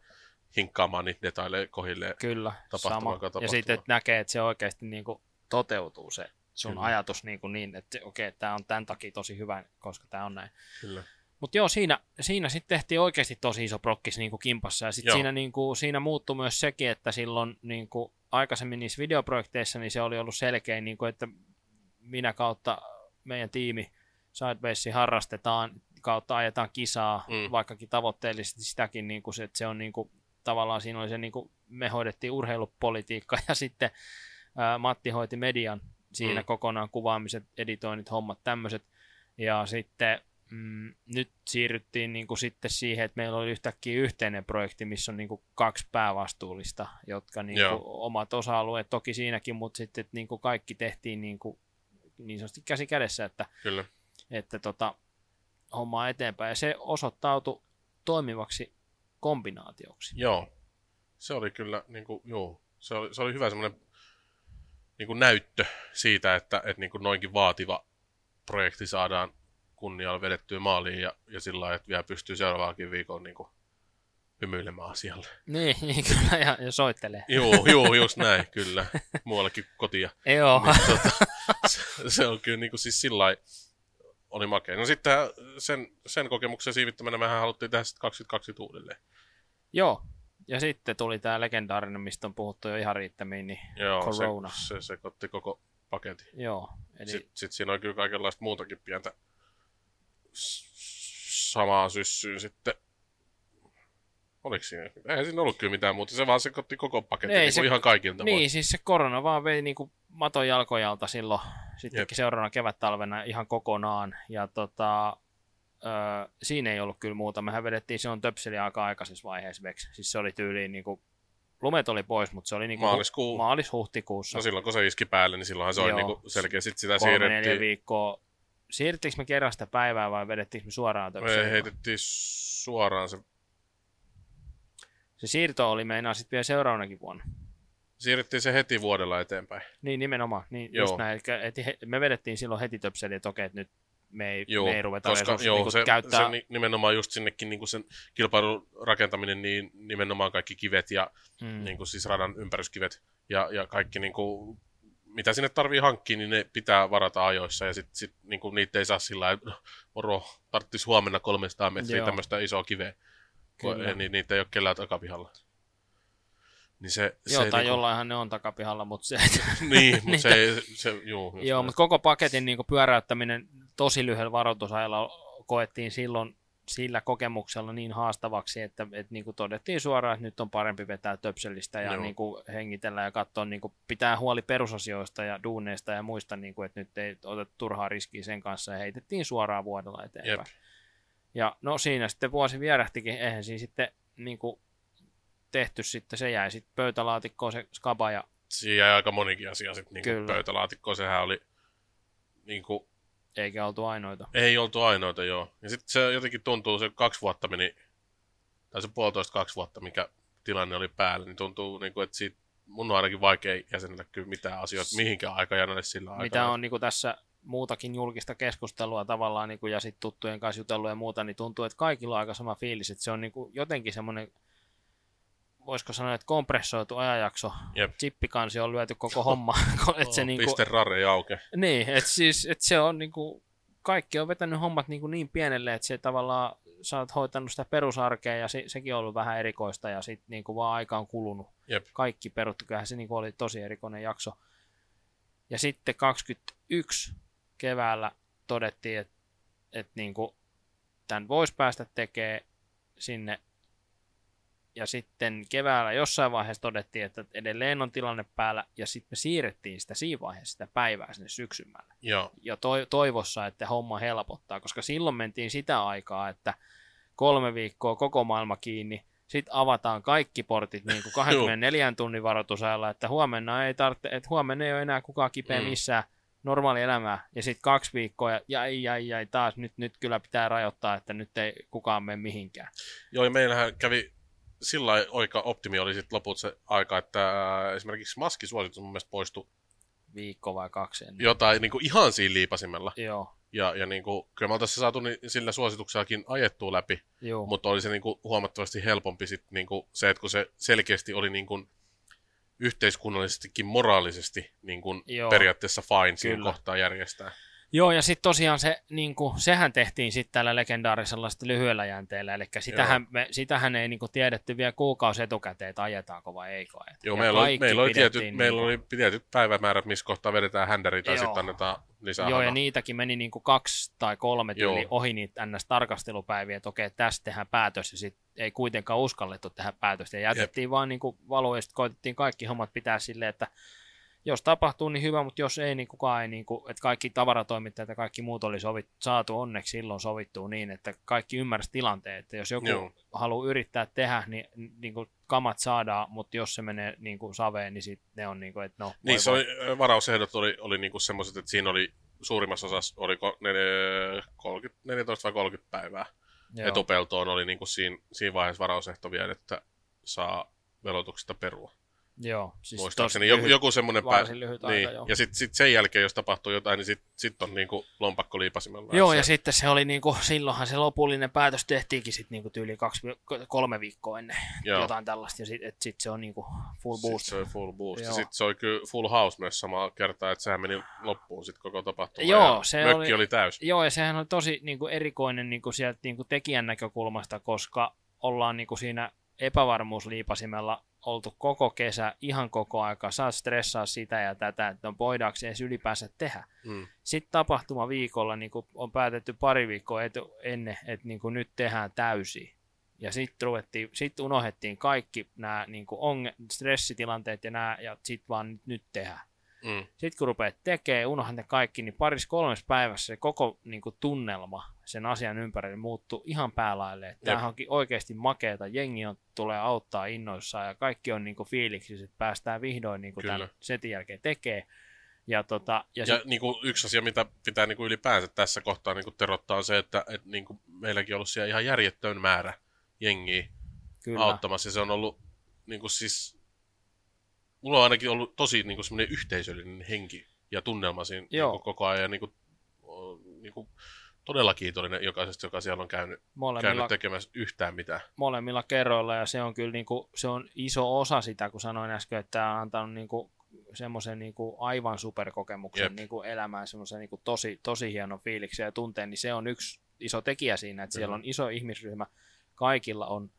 Speaker 3: hinkkaamaan niitä detaileja kohilleen.
Speaker 2: Kyllä, sama. Ja sitten että näkee, että se oikeasti niin kuin toteutuu se sun
Speaker 3: Kyllä.
Speaker 2: ajatus niin, kuin niin että okei, okay, tämä on tämän takia tosi hyvä, koska tämä on näin.
Speaker 3: Kyllä.
Speaker 2: Mutta joo, siinä, siinä sitten tehtiin oikeasti tosi iso prokkis niin kuin kimpassa. Ja sitten siinä, niin kuin, siinä muuttui myös sekin, että silloin niin kuin, aikaisemmin niissä videoprojekteissa niin se oli ollut selkeä, niin kuin, että minä kautta meidän tiimi Sidebase harrastetaan, kautta ajetaan kisaa,
Speaker 3: mm.
Speaker 2: vaikkakin tavoitteellisesti sitäkin, niin kuin se, että se on niin kuin, tavallaan siinä oli se, niin kuin, me hoidettiin urheilupolitiikka *laughs* ja sitten ää, Matti hoiti median siinä
Speaker 3: Mm.
Speaker 2: kokonaan kuvaamiset, editoinnit, hommat, tämmöiset. Ja sitten mm, nyt siirryttiin niin kuin sitten siihen, että meillä oli yhtäkkiä yhteinen projekti, missä on niin kuin kaksi päävastuullista, jotka niin kuin, omat osa-alueet toki siinäkin, mutta sitten että niin kuin kaikki tehtiin niin, kuin, niin sanotusti käsi kädessä, että,
Speaker 3: Kyllä.
Speaker 2: että tota, hommaa eteenpäin. Ja se osoittautui toimivaksi kombinaatioksi.
Speaker 3: Joo. Se oli kyllä, niin kuin, joo, se oli, se oli hyvä semmoinen niin kuin näyttö siitä, että, että niin kuin noinkin vaativa projekti saadaan kunnialla vedettyä maaliin ja, ja sillä lailla, että vielä pystyy seuraavaakin viikolla niin kuin hymyilemään asialle.
Speaker 2: Niin, *laughs* niin kyllä, ja, ja soittelee.
Speaker 3: Joo, joo, just *laughs* näin, kyllä. Muuallekin kotia.
Speaker 2: Joo,
Speaker 3: Niin, tota, se, se on kyllä niin kuin siis sillä oli makea. No sitten sen, sen kokemuksen siivittämänä mehän haluttiin tehdä sitten 2020 uudelleen.
Speaker 2: joo. Ja sitten tuli tämä legendaarinen, mistä on puhuttu jo ihan riittämiin, niin
Speaker 3: Joo,
Speaker 2: Corona.
Speaker 3: se, se sekoitti koko paketin.
Speaker 2: joo. Eli
Speaker 3: Sitten sit siinä on kyllä kaikenlaista muutakin pientä samaa syssyä sitten. Oliko siinä? Eihän siinä ollut kyllä mitään muuta, se vaan sekoitti koko paketin,
Speaker 2: Ei,
Speaker 3: niin
Speaker 2: se-
Speaker 3: kuin ihan kaikilta
Speaker 2: Niin, siis se korona vaan vei niinku maton jalkojalta silloin, sittenkin
Speaker 3: Jep.
Speaker 2: seuraavana kevät-talvena ihan kokonaan. Ja tota, ö, siinä ei ollut kyllä muuta. Mehän vedettiin silloin töpseli aika aikaisessa vaiheessa veksi. Siis se oli tyyliin niinku, lumet oli pois, mutta se oli niinku
Speaker 3: Maaliskuu.
Speaker 2: maalis-huhtikuussa.
Speaker 3: No silloin kun se iski päälle, niin silloinhan se oli
Speaker 2: Joo.
Speaker 3: niinku selkeä. Sitten sitä
Speaker 2: kolme, neljä
Speaker 3: siirrettiin,
Speaker 2: viikkoa. Siirrettiinkö me kerran sitä päivää vai vedettiinkö me suoraan
Speaker 3: me
Speaker 2: töpseliin?
Speaker 3: heitettiin suoraan se
Speaker 2: Se siirto oli meinaa sitten vielä seuraavanakin vuonna.
Speaker 3: Siirrettiin se heti vuodella eteenpäin.
Speaker 2: Niin, nimenomaan. Niin,
Speaker 3: Joo.
Speaker 2: just näin. He- me vedettiin silloin heti töpseliin, että okei, että nyt me ei,
Speaker 3: Joo,
Speaker 2: me ei ruveta
Speaker 3: koska
Speaker 2: resursseja
Speaker 3: joo,
Speaker 2: niinku
Speaker 3: se,
Speaker 2: käyttää.
Speaker 3: se ni- nimenomaan just sinnekin niin sen kilpailun rakentaminen, niin nimenomaan kaikki kivet ja
Speaker 2: mm.
Speaker 3: mm. niin kuin siis radan ympäryskivet ja, ja kaikki niin kuin, mitä sinne tarvii hankkia, niin ne pitää varata ajoissa ja sitten sit, niin kuin niitä ei saa sillä että moro, tarvitsisi huomenna 300 metriä
Speaker 2: Joo.
Speaker 3: tämmöistä isoa kiveä,
Speaker 2: Kyllä.
Speaker 3: niin niitä ei ole kellään takapihalla. Niin se,
Speaker 2: Joo,
Speaker 3: se
Speaker 2: tai
Speaker 3: niinku-
Speaker 2: jollainhan ne on takapihalla, mutta se...
Speaker 3: Niin, mutta *laughs* se, se, juu,
Speaker 2: Joo, mutta koko paketin niin pyöräyttäminen tosi lyhyellä varoitusajalla koettiin silloin sillä kokemuksella niin haastavaksi, että, että niin kuin todettiin suoraan, että nyt on parempi vetää töpselistä ja
Speaker 3: Joo.
Speaker 2: niin kuin hengitellä ja katsoa, niin kuin pitää huoli perusasioista ja duuneista ja muista, niin kuin, että nyt ei oteta turhaa riskiä sen kanssa ja heitettiin suoraan vuodella eteenpäin.
Speaker 3: Jep.
Speaker 2: Ja no siinä sitten vuosi vierähtikin, eihän siinä sitten niin kuin tehty sitten, se jäi sitten pöytälaatikkoon se skaba ja
Speaker 3: Siinä jäi aika monikin asia sitten niin pöytälaatikkoon. Sehän oli, niin kuin,
Speaker 2: eikä oltu ainoita.
Speaker 3: ei oltu ainoita, joo. Ja sitten se jotenkin tuntuu, se kaksi vuotta meni, tai se puolitoista kaksi vuotta, mikä tilanne oli päällä, niin tuntuu, niin kuin, että siitä mun on ainakin vaikea jäsenellä kyllä mitään asioita mihinkään aikajanalle sillä aikaa.
Speaker 2: mitä on niin kuin tässä muutakin julkista keskustelua tavallaan niin kuin, ja sitten tuttujen kanssa jutellut ja muuta, niin tuntuu, että kaikilla on aika sama fiilis, että se on niin kuin jotenkin semmoinen, voisiko sanoa, että kompressoitu ajanjakso,
Speaker 3: Jep.
Speaker 2: chippikansi on lyöty koko homma, *laughs* että se
Speaker 3: Oh,
Speaker 2: niin kuin,
Speaker 3: Piste rare auke.
Speaker 2: niin, että siis, että se on niin kuin, kaikki on vetänyt hommat niin, kuin niin pienelle, että se tavallaan sä oot hoitanut sitä perusarkea ja se, sekin on ollut vähän erikoista ja sitten niin kuin vaan aika on kulunut.
Speaker 3: Jep.
Speaker 2: Kaikki peruttu, kyllähän se niin kuin oli tosi erikoinen jakso. Ja sitten 21 keväällä todettiin, että, että niin kuin tämän voisi päästä tekemään sinne. Ja sitten keväällä jossain vaiheessa todettiin, että edelleen on tilanne päällä, ja sitten me siirrettiin sitä siinä vaiheessa sitä päivää sinne syksymälle
Speaker 3: Joo,
Speaker 2: ja toi, toivossa, että homma helpottaa, koska silloin mentiin sitä aikaa, että kolme viikkoa koko maailma kiinni, sitten avataan kaikki portit niin kuin *laughs* 24 tunnin varoitusajalla, että huomenna ei tarvitse, että huomenna ei ole enää kukaan kipeä
Speaker 3: Mm.
Speaker 2: missään normaali elämää, ja sitten kaksi viikkoa, ja jäi, jäi, jäi, taas nyt, nyt kyllä pitää rajoittaa, että nyt ei kukaan mene mihinkään.
Speaker 3: Joo, ja meillähän kävi sillä oikea optimi oli sitten loput se aika, että esimerkiksi maskisuositus mun mielestä poistui
Speaker 2: Viikko vai kaksi ennen.
Speaker 3: jotain niin kuin ihan siinä liipasimella.
Speaker 2: Joo,
Speaker 3: Ja, ja niin kuin, kyllä me oltaisiin saatu niin sillä suosituksellakin ajettua läpi,
Speaker 2: joo.
Speaker 3: mutta oli se niin kuin huomattavasti helpompi sit niin kuin se, että kun se selkeästi oli niin kuin yhteiskunnallisestikin moraalisesti niin kuin
Speaker 2: Joo.
Speaker 3: periaatteessa fine siinä
Speaker 2: Kyllä.
Speaker 3: kohtaa järjestää.
Speaker 2: Joo, ja sitten tosiaan se, niin kuin, sehän tehtiin sitten tällä legendaarisella sitten lyhyellä jänteellä, eli sitähän, me, sitähän ei niin kuin, tiedetty vielä kuukausi etukäteen, että ajetaanko vai eikö ajeta.
Speaker 3: Joo,
Speaker 2: Ja
Speaker 3: meillä oli, meillä, oli tietyt,
Speaker 2: pidettiin
Speaker 3: meillä
Speaker 2: niin kuin-
Speaker 3: oli tietyt päivämäärät, missä kohtaa vedetään händäri tai sitten annetaan lisää
Speaker 2: Joo, ja niitäkin meni niin kuin kaksi tai kolme tyyli ohi niitä NS-tarkastelupäiviä, että okei, tästä tehdään päätös, ja sitten ei kuitenkaan uskallettu tehdä päätöstä, ja jätettiin vaan niin kuin sitten koitettiin kaikki hommat pitää silleen, että jos tapahtuu, niin hyvä, mutta jos ei, niin kukaan ei, niin kuin, että kaikki tavaratoimittajat ja kaikki muut oli sovit, saatu onneksi silloin sovittua niin, että kaikki ymmärsi tilanteen, että jos joku
Speaker 3: Joo.
Speaker 2: haluaa yrittää tehdä, niin, niin kuin kamat saadaan, mutta jos se menee niin kuin saveen, niin sitten ne on niin kuin, että no,
Speaker 3: Niin, se oli, varausehdot oli, oli niinku semmoiset, että siinä oli suurimmassa osassa ne- 30, 14 vai 30 päivää.
Speaker 2: Joo.
Speaker 3: Etupeltoon oli niinku siinä, siinä vaiheessa varausehto vielä, että saa velotuksesta perua.
Speaker 2: Joo, siis
Speaker 3: muistaakseni. Joku,
Speaker 2: lyhyt-
Speaker 3: joku semmoinen
Speaker 2: aika,
Speaker 3: niin.
Speaker 2: joo.
Speaker 3: Ja sitten sit sen jälkeen, jos tapahtuu jotain, niin sitten sit on niinku lompakko liipasimella.
Speaker 2: Joo, ja sitten se oli niinku, silloinhan se lopullinen päätös tehtiinkin sitten niinku tyyli kaksi, kolme viikkoa ennen
Speaker 3: Joo.
Speaker 2: jotain tällaista, ja sitten sit se on niinku full
Speaker 3: Sitten
Speaker 2: boost.
Speaker 3: se oli full boost. Ja
Speaker 2: Joo.
Speaker 3: sitten se oli kyllä full house myös samaa kertaa, että sehän meni loppuun sitten koko tapahtuma.
Speaker 2: Joo,
Speaker 3: ja
Speaker 2: se
Speaker 3: mökki
Speaker 2: oli-
Speaker 3: oli täys.
Speaker 2: Joo, ja sehän on tosi niinku erikoinen niinku sieltä niinku tekijän näkökulmasta, koska ollaan niinku siinä epävarmuusliipasimella oltu koko kesä, ihan koko aika, saa stressaa sitä ja tätä, että no voidaanko edes ylipäänsä tehdä.
Speaker 3: Mm.
Speaker 2: Sitten tapahtuma viikolla niin on päätetty pari viikkoa etu, ennen, että niin nyt tehdään täysin. Ja sitten sit unohdettiin kaikki nämä niin onge, stressitilanteet ja nämä, ja sitten vaan nyt, nyt tehdään.
Speaker 3: Mm.
Speaker 2: Sitten kun rupeat tekemään, unohdat ne kaikki, niin paris kolmes päivässä se koko niin kuin, tunnelma sen asian ympärille muuttuu ihan päälaille. Tämähän onkin oikeasti makeeta, jengi on, tulee auttaa innoissaan ja kaikki on niin fiiliksissä, että päästään vihdoin niin
Speaker 3: Kyllä.
Speaker 2: tämän setin jälkeen tekemään. Ja, tota, ja,
Speaker 3: Ja
Speaker 2: sit,
Speaker 3: niin kuin yksi asia, mitä pitää niin kuin ylipäänsä tässä kohtaa niin kuin terottaa, on se, että, että niin kuin meilläkin on ollut siellä ihan järjettöön määrä jengiä
Speaker 2: kyllä,
Speaker 3: auttamassa. Ja se on ollut niin kuin siis... Mulla on ainakin ollut tosi niin kuin semmoinen yhteisöllinen henki ja tunnelma siinä niin kuin koko ajan. Ja niin kuin, niin kuin todella kiitollinen jokaisesta, joka siellä on käynyt,
Speaker 2: molemmilla,
Speaker 3: käynyt tekemässä yhtään mitään.
Speaker 2: molemmilla kerroilla ja se on kyllä niin kuin, se on iso osa sitä, kun sanoin äsken, että tämä on antanut niin kuin, semmoisen niin kuin aivan superkokemuksen
Speaker 3: Jep.
Speaker 2: niin kuin elämään, semmoisen niin kuin tosi, tosi hienon fiiliksen ja tunteen, niin se on yksi iso tekijä siinä, että siellä on iso ihmisryhmä, kaikilla on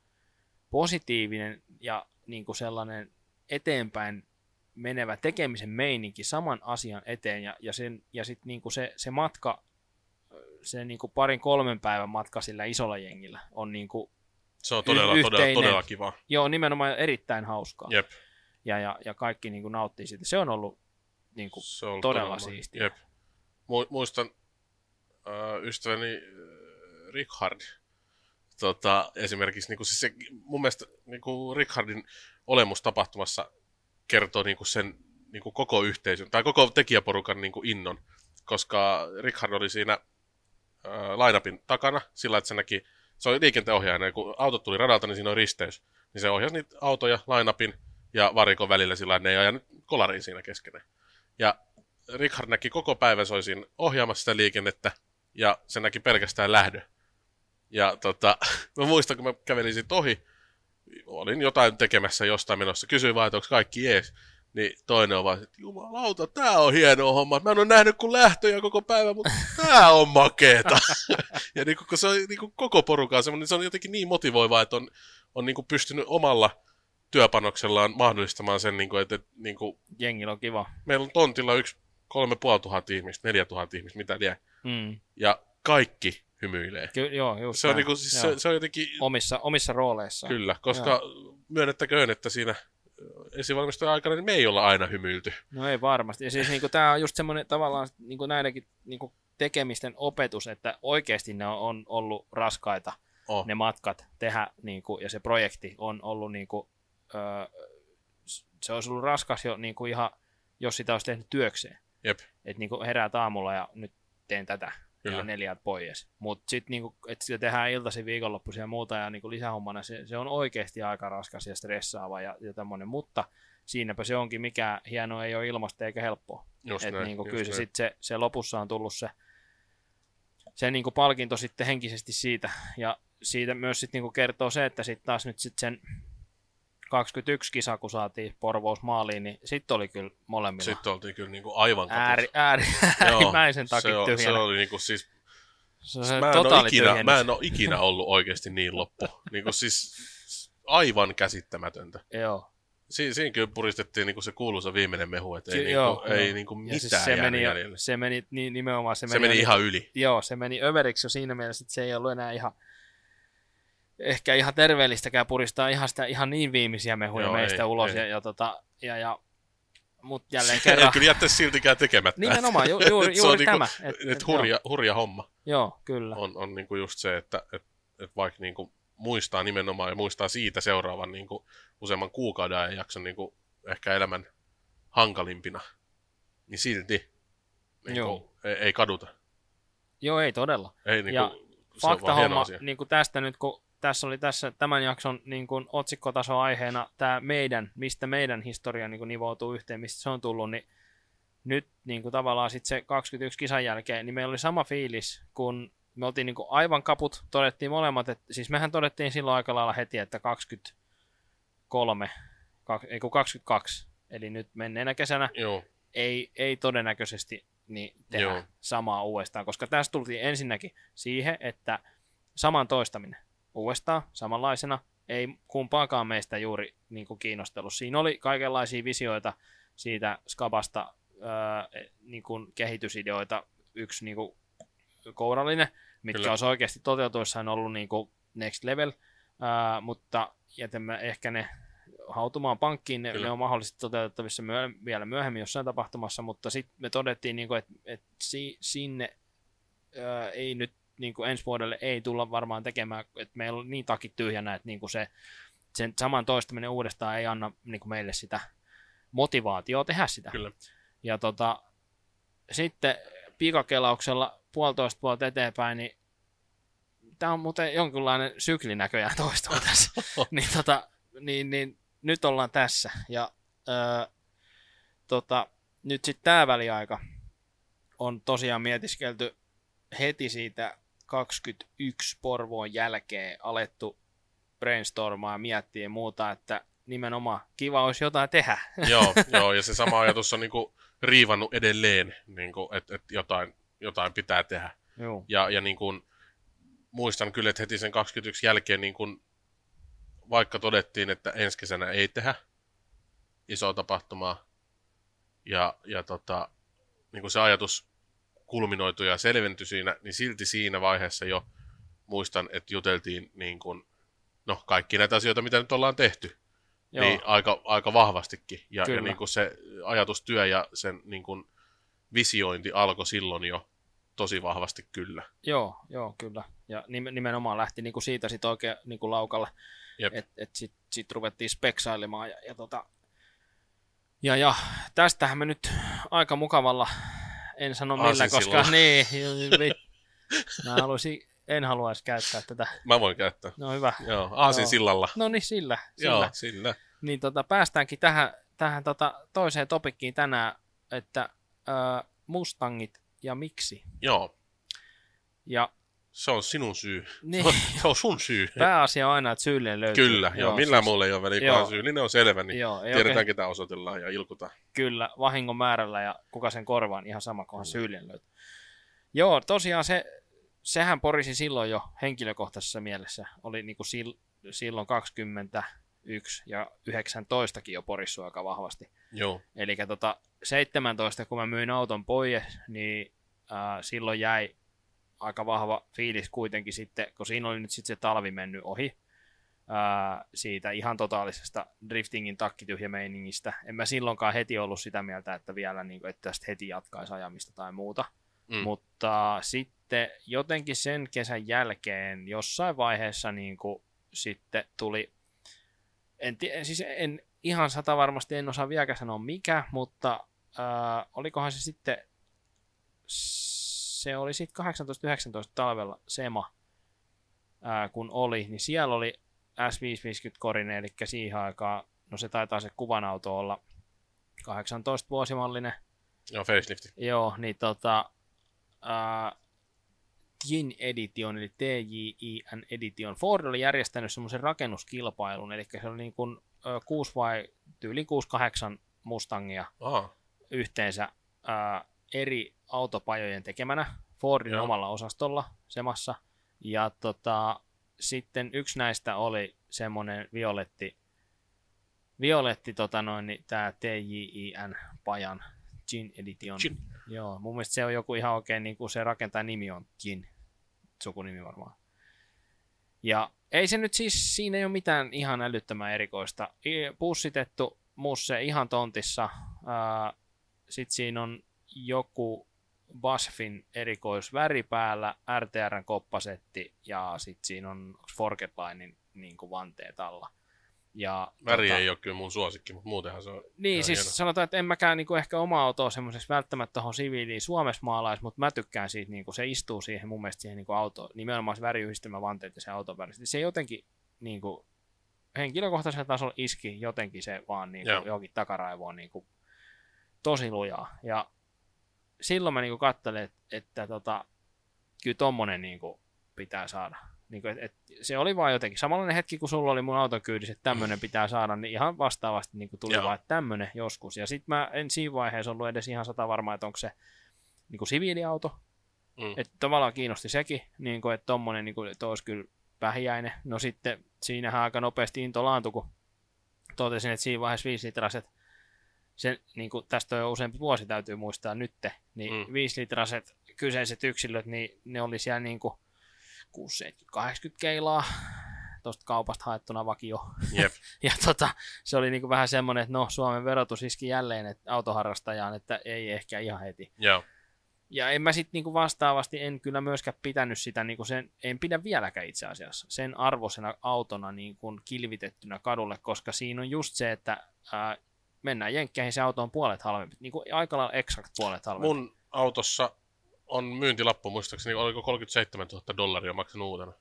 Speaker 2: positiivinen ja niin kuin sellainen eteenpäin menevä tekemisen meininki saman asian eteen ja, ja, sen, ja sitten niin kuin se, se matka, se niin kuin parin kolmen päivän matka sillä isolla jengillä on niin kuin
Speaker 3: Se on todella,
Speaker 2: Y-
Speaker 3: todella,
Speaker 2: yhteinen.
Speaker 3: todella kiva.
Speaker 2: Joo, nimenomaan erittäin hauskaa.
Speaker 3: Jep.
Speaker 2: Ja, ja, ja kaikki niin kuin nauttii siitä. Se on ollut niin kuin,
Speaker 3: Se on ollut
Speaker 2: todella
Speaker 3: ma-
Speaker 2: siistiä.
Speaker 3: Jep. Mu- muistan äh, ystäväni äh, Richard. Tota, esimerkiksi niin kuin, siis se, mun mielestä niin kuin Richardin olemus tapahtumassa kertoo niin kuin sen niin kuin koko yhteisön tai koko tekijäporukan niin kuin innon, koska Richard oli siinä äh, lainapin takana sillä, että se näki, se oli liikenteenohjaajana, ja kun autot tuli radalta, niin siinä on risteys, niin se ohjasi niitä autoja lainapin ja varikon välillä sillä, että ne ei ajanut kolariin siinä keskenään. Ja Richard näki koko päivän, se oli ohjaamassa sitä liikennettä, ja se näki pelkästään lähdön. Ja tota, *laughs* mä muistan, kun mä kävelin siitä ohi, olin jotain tekemässä jostain menossa, kysyin vaan, että onko kaikki jees. Niin toinen on vaan, että jumalauta, tää on hieno homma. Mä en ole nähnyt kuin lähtöjä koko päivän, mutta *laughs* tää on makeeta. *laughs* ja niin kun se on niin koko porukaan semmoinen, se on jotenkin niin motivoivaa, että on, on niin pystynyt omalla työpanoksellaan mahdollistamaan sen, niin kuin, että, että niin kuin,
Speaker 2: jengillä on kiva.
Speaker 3: meillä on tontilla yksi kolme puoli tuhatta ihmistä, neljä tuhatta ihmistä, mitä liian.
Speaker 2: Mm.
Speaker 3: Ja kaikki hymyilee.
Speaker 2: Ky- joo, just
Speaker 3: Se on,
Speaker 2: näin.
Speaker 3: niinku, siis
Speaker 2: Joo.
Speaker 3: se, se on jotenkin,
Speaker 2: omissa, omissa rooleissaan.
Speaker 3: kyllä, koska myönnettäköön, että siinä esivalmistajan aikana niin me ei olla aina hymyilty.
Speaker 2: No ei varmasti. Ja siis niinku, tämä on just semmoinen tavallaan niinku näidenkin niinku, tekemisten opetus, että oikeasti ne on, ollut raskaita
Speaker 3: Oh.
Speaker 2: ne matkat tehdä, niinku, ja se projekti on ollut, niinku, öö, se olisi ollut raskas jo niinku, ihan, jos sitä olisi tehnyt työkseen.
Speaker 3: Jep.
Speaker 2: Että niinku, heräät aamulla ja nyt teen tätä.
Speaker 3: Kyllä.
Speaker 2: Ja neljät pois. Mutta sitten niinku, että sitä tehdään iltaisin viikonloppuisin ja muuta ja niinku, lisähommana, se, se on oikeasti aika raskas ja stressaava ja, ja tämmöinen. Mutta siinäpä se onkin, mikä hieno ei ole ilmasta eikä helppoa.
Speaker 3: Just
Speaker 2: Et
Speaker 3: näin,
Speaker 2: niinku,
Speaker 3: just
Speaker 2: kyllä se, sit se, se lopussa on tullut se, se niinku palkinto sitten henkisesti siitä. Ja siitä myös sit niinku kertoo se, että sitten taas nyt sit sen 21 kisa, kun saatiin Porvous maaliin, niin sitten oli kyllä molemmilla
Speaker 3: Sitten oltiin kyllä niinku aivan
Speaker 2: ääri, ääri, *laughs* äärimmäisen
Speaker 3: se,
Speaker 2: takia
Speaker 3: se
Speaker 2: tyhjänä.
Speaker 3: oli niinku siis,
Speaker 2: Se on se
Speaker 3: mä en, ole ikinä, mä en ole ikinä ollut oikeasti niin loppu. niinku siis aivan käsittämätöntä.
Speaker 2: Joo.
Speaker 3: Si- siinä kyllä puristettiin niinku se kuuluisa viimeinen mehu, että ei,
Speaker 2: Ky-
Speaker 3: niinku,
Speaker 2: joo,
Speaker 3: ei
Speaker 2: joo.
Speaker 3: niinku
Speaker 2: Ja
Speaker 3: mitään
Speaker 2: siis se meni,
Speaker 3: jäljelle.
Speaker 2: se meni niin, nimenomaan se,
Speaker 3: Se meni ihan yli.
Speaker 2: Joo, se meni överiksi jo siinä mielessä, että se ei ollut enää ihan ehkä ihan terveellistäkään puristaa ihan, sitä, ihan niin viimeisiä mehuja
Speaker 3: Joo,
Speaker 2: meistä
Speaker 3: ei,
Speaker 2: ulos.
Speaker 3: ei.
Speaker 2: Ja, ja, tota, ja, ja, mut *laughs* jälleen
Speaker 3: Se ei
Speaker 2: kerran.
Speaker 3: kyllä jättäisi siltikään tekemättä.
Speaker 2: Nimenomaan, ju, *laughs* juuri,
Speaker 3: se on
Speaker 2: juuri
Speaker 3: niinku-
Speaker 2: tämä.
Speaker 3: Et,
Speaker 2: Et,
Speaker 3: et hurja, hurja homma
Speaker 2: Joo, kyllä.
Speaker 3: on, on niinku just se, että et, et vaikka niinku muistaa nimenomaan ja muistaa siitä seuraavan niinku useamman kuukauden ajan jakson niinku ehkä elämän hankalimpina, niin silti niinku, ei, ei kaduta.
Speaker 2: Joo, ei todella.
Speaker 3: Ei, niinku,
Speaker 2: Ja Fakta-homma niin kuin tästä nyt, kun tässä oli tässä tämän jakson niin kuin otsikkotaso aiheena tämä meidän, mistä meidän historia niin kuin nivoutuu yhteen, mistä se on tullut, niin nyt niin kuin tavallaan sitten se 21 kisan jälkeen, niin meillä oli sama fiilis, kun me oltiin niin kuin aivan kaput, todettiin molemmat, että siis mehän todettiin silloin aika lailla heti, että 23, ei kun 22, eli nyt menneenä kesänä
Speaker 3: Joo,
Speaker 2: ei, ei todennäköisesti niin tehdä
Speaker 3: Joo.
Speaker 2: samaa uudestaan, koska tässä tultiin ensinnäkin siihen, että saman toistaminen uudestaan samanlaisena ei kumpaakaan meistä juuri niin kuin kiinnostellut. Siinä oli kaikenlaisia visioita siitä Skabasta, ää, niin kuin kehitysideoita, yksi niin kuin kourallinen, mitkä
Speaker 3: Kyllä.
Speaker 2: olisi oikeasti toteutuessaan ollut niin kuin next level, ää, mutta jätämme ehkä ne hautumaan pankkiin, ne,
Speaker 3: Kyllä.
Speaker 2: ne on mahdollisesti toteutettavissa myö, vielä myöhemmin jossain tapahtumassa, mutta sitten me todettiin, niin kuin, että, että si, sinne ää, ei nyt niin kuin ensi vuodelle ei tulla varmaan tekemään, että meillä on niin takit tyhjänä, että niin kuin se, sen saman toistaminen uudestaan ei anna niin kuin meille sitä motivaatioa tehdä sitä.
Speaker 3: kyllä.
Speaker 2: Ja tota, sitten pikakelauksella puolitoista vuotta eteenpäin, niin tämä on muuten jonkinlainen sykli näköjään toistuu *laughs* tässä. niin, tota, niin, niin, nyt ollaan tässä. Ja öö, tota, nyt sitten tämä väliaika on tosiaan mietiskelty heti siitä 21 Porvoon jälkeen alettu brainstormaa ja miettiä ja muuta, että nimenomaan kiva olisi jotain tehdä. *laughs*
Speaker 3: joo, joo, ja se sama *laughs* ajatus on niinku riivannut edelleen, niinku, että et jotain, jotain pitää tehdä.
Speaker 2: Joo.
Speaker 3: Ja, ja niin kuin, muistan kyllä, että heti sen 21 jälkeen, niin kuin, vaikka todettiin, että ensi kesänä ei tehdä isoa tapahtumaa, ja, ja tota, niin kuin se ajatus kulminoitui ja selventyi siinä, niin silti siinä vaiheessa jo muistan, että juteltiin niin kuin, no, kaikki näitä asioita, mitä nyt ollaan tehty,
Speaker 2: Joo.
Speaker 3: niin aika, aika vahvastikin. Ja,
Speaker 2: Kyllä.
Speaker 3: ja niin kuin se ajatustyö ja sen niin kuin visiointi alkoi silloin jo tosi vahvasti kyllä.
Speaker 2: Joo, joo, kyllä. Ja nim- nimenomaan lähti niinku siitä sit oikein niinku laukalle, että et sit, sit ruvettiin speksailemaan. Ja, ja, tota, ja, ja tästähän me nyt aika mukavalla, en sano millä, koska *laughs* niin, mä haluaisin, en haluaisi käyttää tätä.
Speaker 3: Mä voin käyttää.
Speaker 2: No hyvä.
Speaker 3: Joo, Aasin
Speaker 2: Joo.
Speaker 3: sillalla.
Speaker 2: No niin, sillä. sillä.
Speaker 3: Joo, sillä.
Speaker 2: Niin tota, päästäänkin tähän, tähän tota, toiseen topikkiin tänään, että ää, Mustangit ja miksi.
Speaker 3: Joo,
Speaker 2: Ja
Speaker 3: se on sinun syy.
Speaker 2: niin,
Speaker 3: Se on sun syy.
Speaker 2: pääasia on aina, että syyllinen löytyy.
Speaker 3: Kyllä, joo, millään
Speaker 2: siis-
Speaker 3: muulla ei ole väliä,
Speaker 2: joo.
Speaker 3: syyllinen on selvä, niin
Speaker 2: Joo,
Speaker 3: tiedetään,
Speaker 2: oikein,
Speaker 3: ketä osoitellaan ja ilkutaan.
Speaker 2: kyllä, vahingon määrällä ja kuka sen korvaa, niin ihan sama, kunhan syyllinen löytyy. Joo, tosiaan se, sehän porisi silloin jo henkilökohtaisessa mielessä. Oli niin kuin sil, silloin 21 ja 19kin jo porissu aika vahvasti.
Speaker 3: Joo,
Speaker 2: Eli tota, 17, kun mä myin auton pois, niin ää, silloin jäi aika vahva fiilis kuitenkin sitten, kun siinä oli nyt sitten se talvi mennyt ohi ää, siitä ihan totaalisesta driftingin takkityhjämeiningistä. En mä silloinkaan heti ollut sitä mieltä, että vielä niin kuin, että tästä heti jatkaisi ajamista tai muuta.
Speaker 3: Mm.
Speaker 2: Mutta sitten jotenkin sen kesän jälkeen jossain vaiheessa niin kuin, sitten tuli, en, tie- siis en ihan sata varmasti en osaa vieläkään sanoa mikä, mutta äh, olikohan se sitten, se oli sitten 18-19 talvella SEMA, äh, kun oli, niin siellä oli S550 korine, eli siihen aikaan, no se taitaa se kuvanauto olla 18-vuosimallinen,
Speaker 3: joo, facelifti.
Speaker 2: Joo, niin tota, ää, Tjin Edition, eli TJIN Edition. Ford oli järjestänyt semmoisen rakennuskilpailun, eli se oli niin kuin, ö, 6 vai tyyli 6-8 Mustangia
Speaker 3: Aha,
Speaker 2: yhteensä ää, eri autopajojen tekemänä Fordin
Speaker 3: Joo.
Speaker 2: omalla osastolla semassa. Ja tota, sitten yksi näistä oli semmoinen violetti, violetti tota noin, niin tämä TJIN pajan Gin Edition.
Speaker 3: Gin.
Speaker 2: Joo, mun mielestä se on joku ihan oikein, niin kuin se rakentaa nimi on Gin, sukunimi varmaan. Ja ei se nyt siis, siinä ei ole mitään ihan älyttömän erikoista. Pussitettu musse ihan tontissa. Sitten siinä on joku Basfin erikoisväri päällä, RTRn koppasetti ja sitten siinä on Forgetlinein niin kuin vanteet alla. Ja,
Speaker 3: Väri
Speaker 2: tota,
Speaker 3: ei ole kyllä mun suosikki, mutta muutenhan se on
Speaker 2: Niin, siis
Speaker 3: hieno.
Speaker 2: sanotaan, että en mäkään niinku ehkä oma autoa semmoiseksi välttämättä tuohon siviiliin Suomessa maalais, mutta mä tykkään siitä, niinku, se istuu siihen mun mielestä siihen niinku auto, nimenomaan se väriyhdistelmävanteet ja se auton väri. Se jotenkin niinku, henkilökohtaisella tasolla iski jotenkin se vaan niinku,
Speaker 3: Joo.
Speaker 2: johonkin takaraivoon niinku, tosi lujaa. Ja silloin mä niinku katselin, että, että tota, kyllä tommonen niinku, pitää saada. Niin kuin, et, et, se oli vaan jotenkin samanlainen hetki, kun sulla oli mun auton kyydissä, että tämmöinen pitää saada, niin ihan vastaavasti niin tuli
Speaker 3: Joo.
Speaker 2: vaan, että tämmöinen joskus. Ja sitten mä en siinä vaiheessa ollut edes ihan sata varma, että onko se niin kuin siviiliauto.
Speaker 3: Mm.
Speaker 2: Että tavallaan kiinnosti sekin, niin kuin, että tommonen, niin kuin, että olisi kyllä vähiäinen. No sitten siinähän aika nopeasti into laantui, kun totesin, että siinä vaiheessa 5 litraset, se, niin kuin tästä on jo useampi vuosi täytyy muistaa nytte, niin
Speaker 3: Mm.
Speaker 2: mm. 5 litraset kyseiset yksilöt, niin ne oli siellä niin kuin 6-80 keilaa tuosta kaupasta haettuna vakio.
Speaker 3: Jep. *laughs*
Speaker 2: Ja tota, se oli niinku vähän semmoinen, että no Suomen verotus iski jälleen että autoharrastajaan, että ei ehkä ihan heti.
Speaker 3: Joo.
Speaker 2: Ja en mä sitten niinku vastaavasti, en kyllä myöskään pitänyt sitä, niinku sen, en pidä vieläkään itse asiassa, sen arvoisena autona niinku kilvitettynä kadulle, koska siinä on just se, että ää, mennään jenkkeihin, se auto on puolet halvempi, niinku aika lailla exakt puolet halvempi.
Speaker 3: Mun autossa on myyntilappu, muistaakseni oliko 37 000 dollaria maksanut uutena.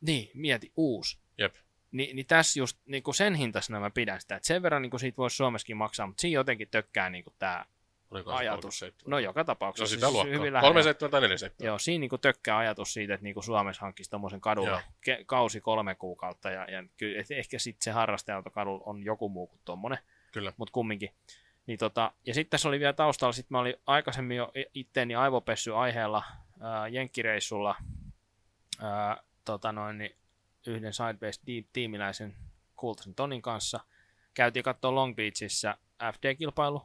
Speaker 2: Niin, mieti, uusi.
Speaker 3: Jep.
Speaker 2: Ni, niin tässä just niin kuin sen hintaisena mä pidän sitä, että sen verran niin kuin siitä voisi Suomessakin maksaa, mutta siinä jotenkin tökkää niin kuin tämä
Speaker 3: Oliko
Speaker 2: ajatus.
Speaker 3: 37?
Speaker 2: No joka
Speaker 3: No
Speaker 2: tapauksessa.
Speaker 3: sitä luokkaa.
Speaker 2: hyvin lähellä.
Speaker 3: 37 tai 47.
Speaker 2: Joo, siinä niin kuin tökkää ajatus siitä, että niin kuin Suomessa hankkisi tuommoisen
Speaker 3: Joo.
Speaker 2: ke- kausi kolme kuukautta, ja, ja kyllä, ehkä sitten se harrastajaautokadulla on joku muu kuin tuommoinen,
Speaker 3: Kyllä.
Speaker 2: mutta kumminkin. Niin tota, ja sitten tässä oli vielä taustalla, sitten mä olin aikaisemmin jo itteeni aivopessy aiheella ää, jenkkireissulla ää, tota noin, niin yhden Sideways Deep-tiimiläisen kultaisen Tonin kanssa. Käytiin katsoa Long Beachissä FD-kilpailu.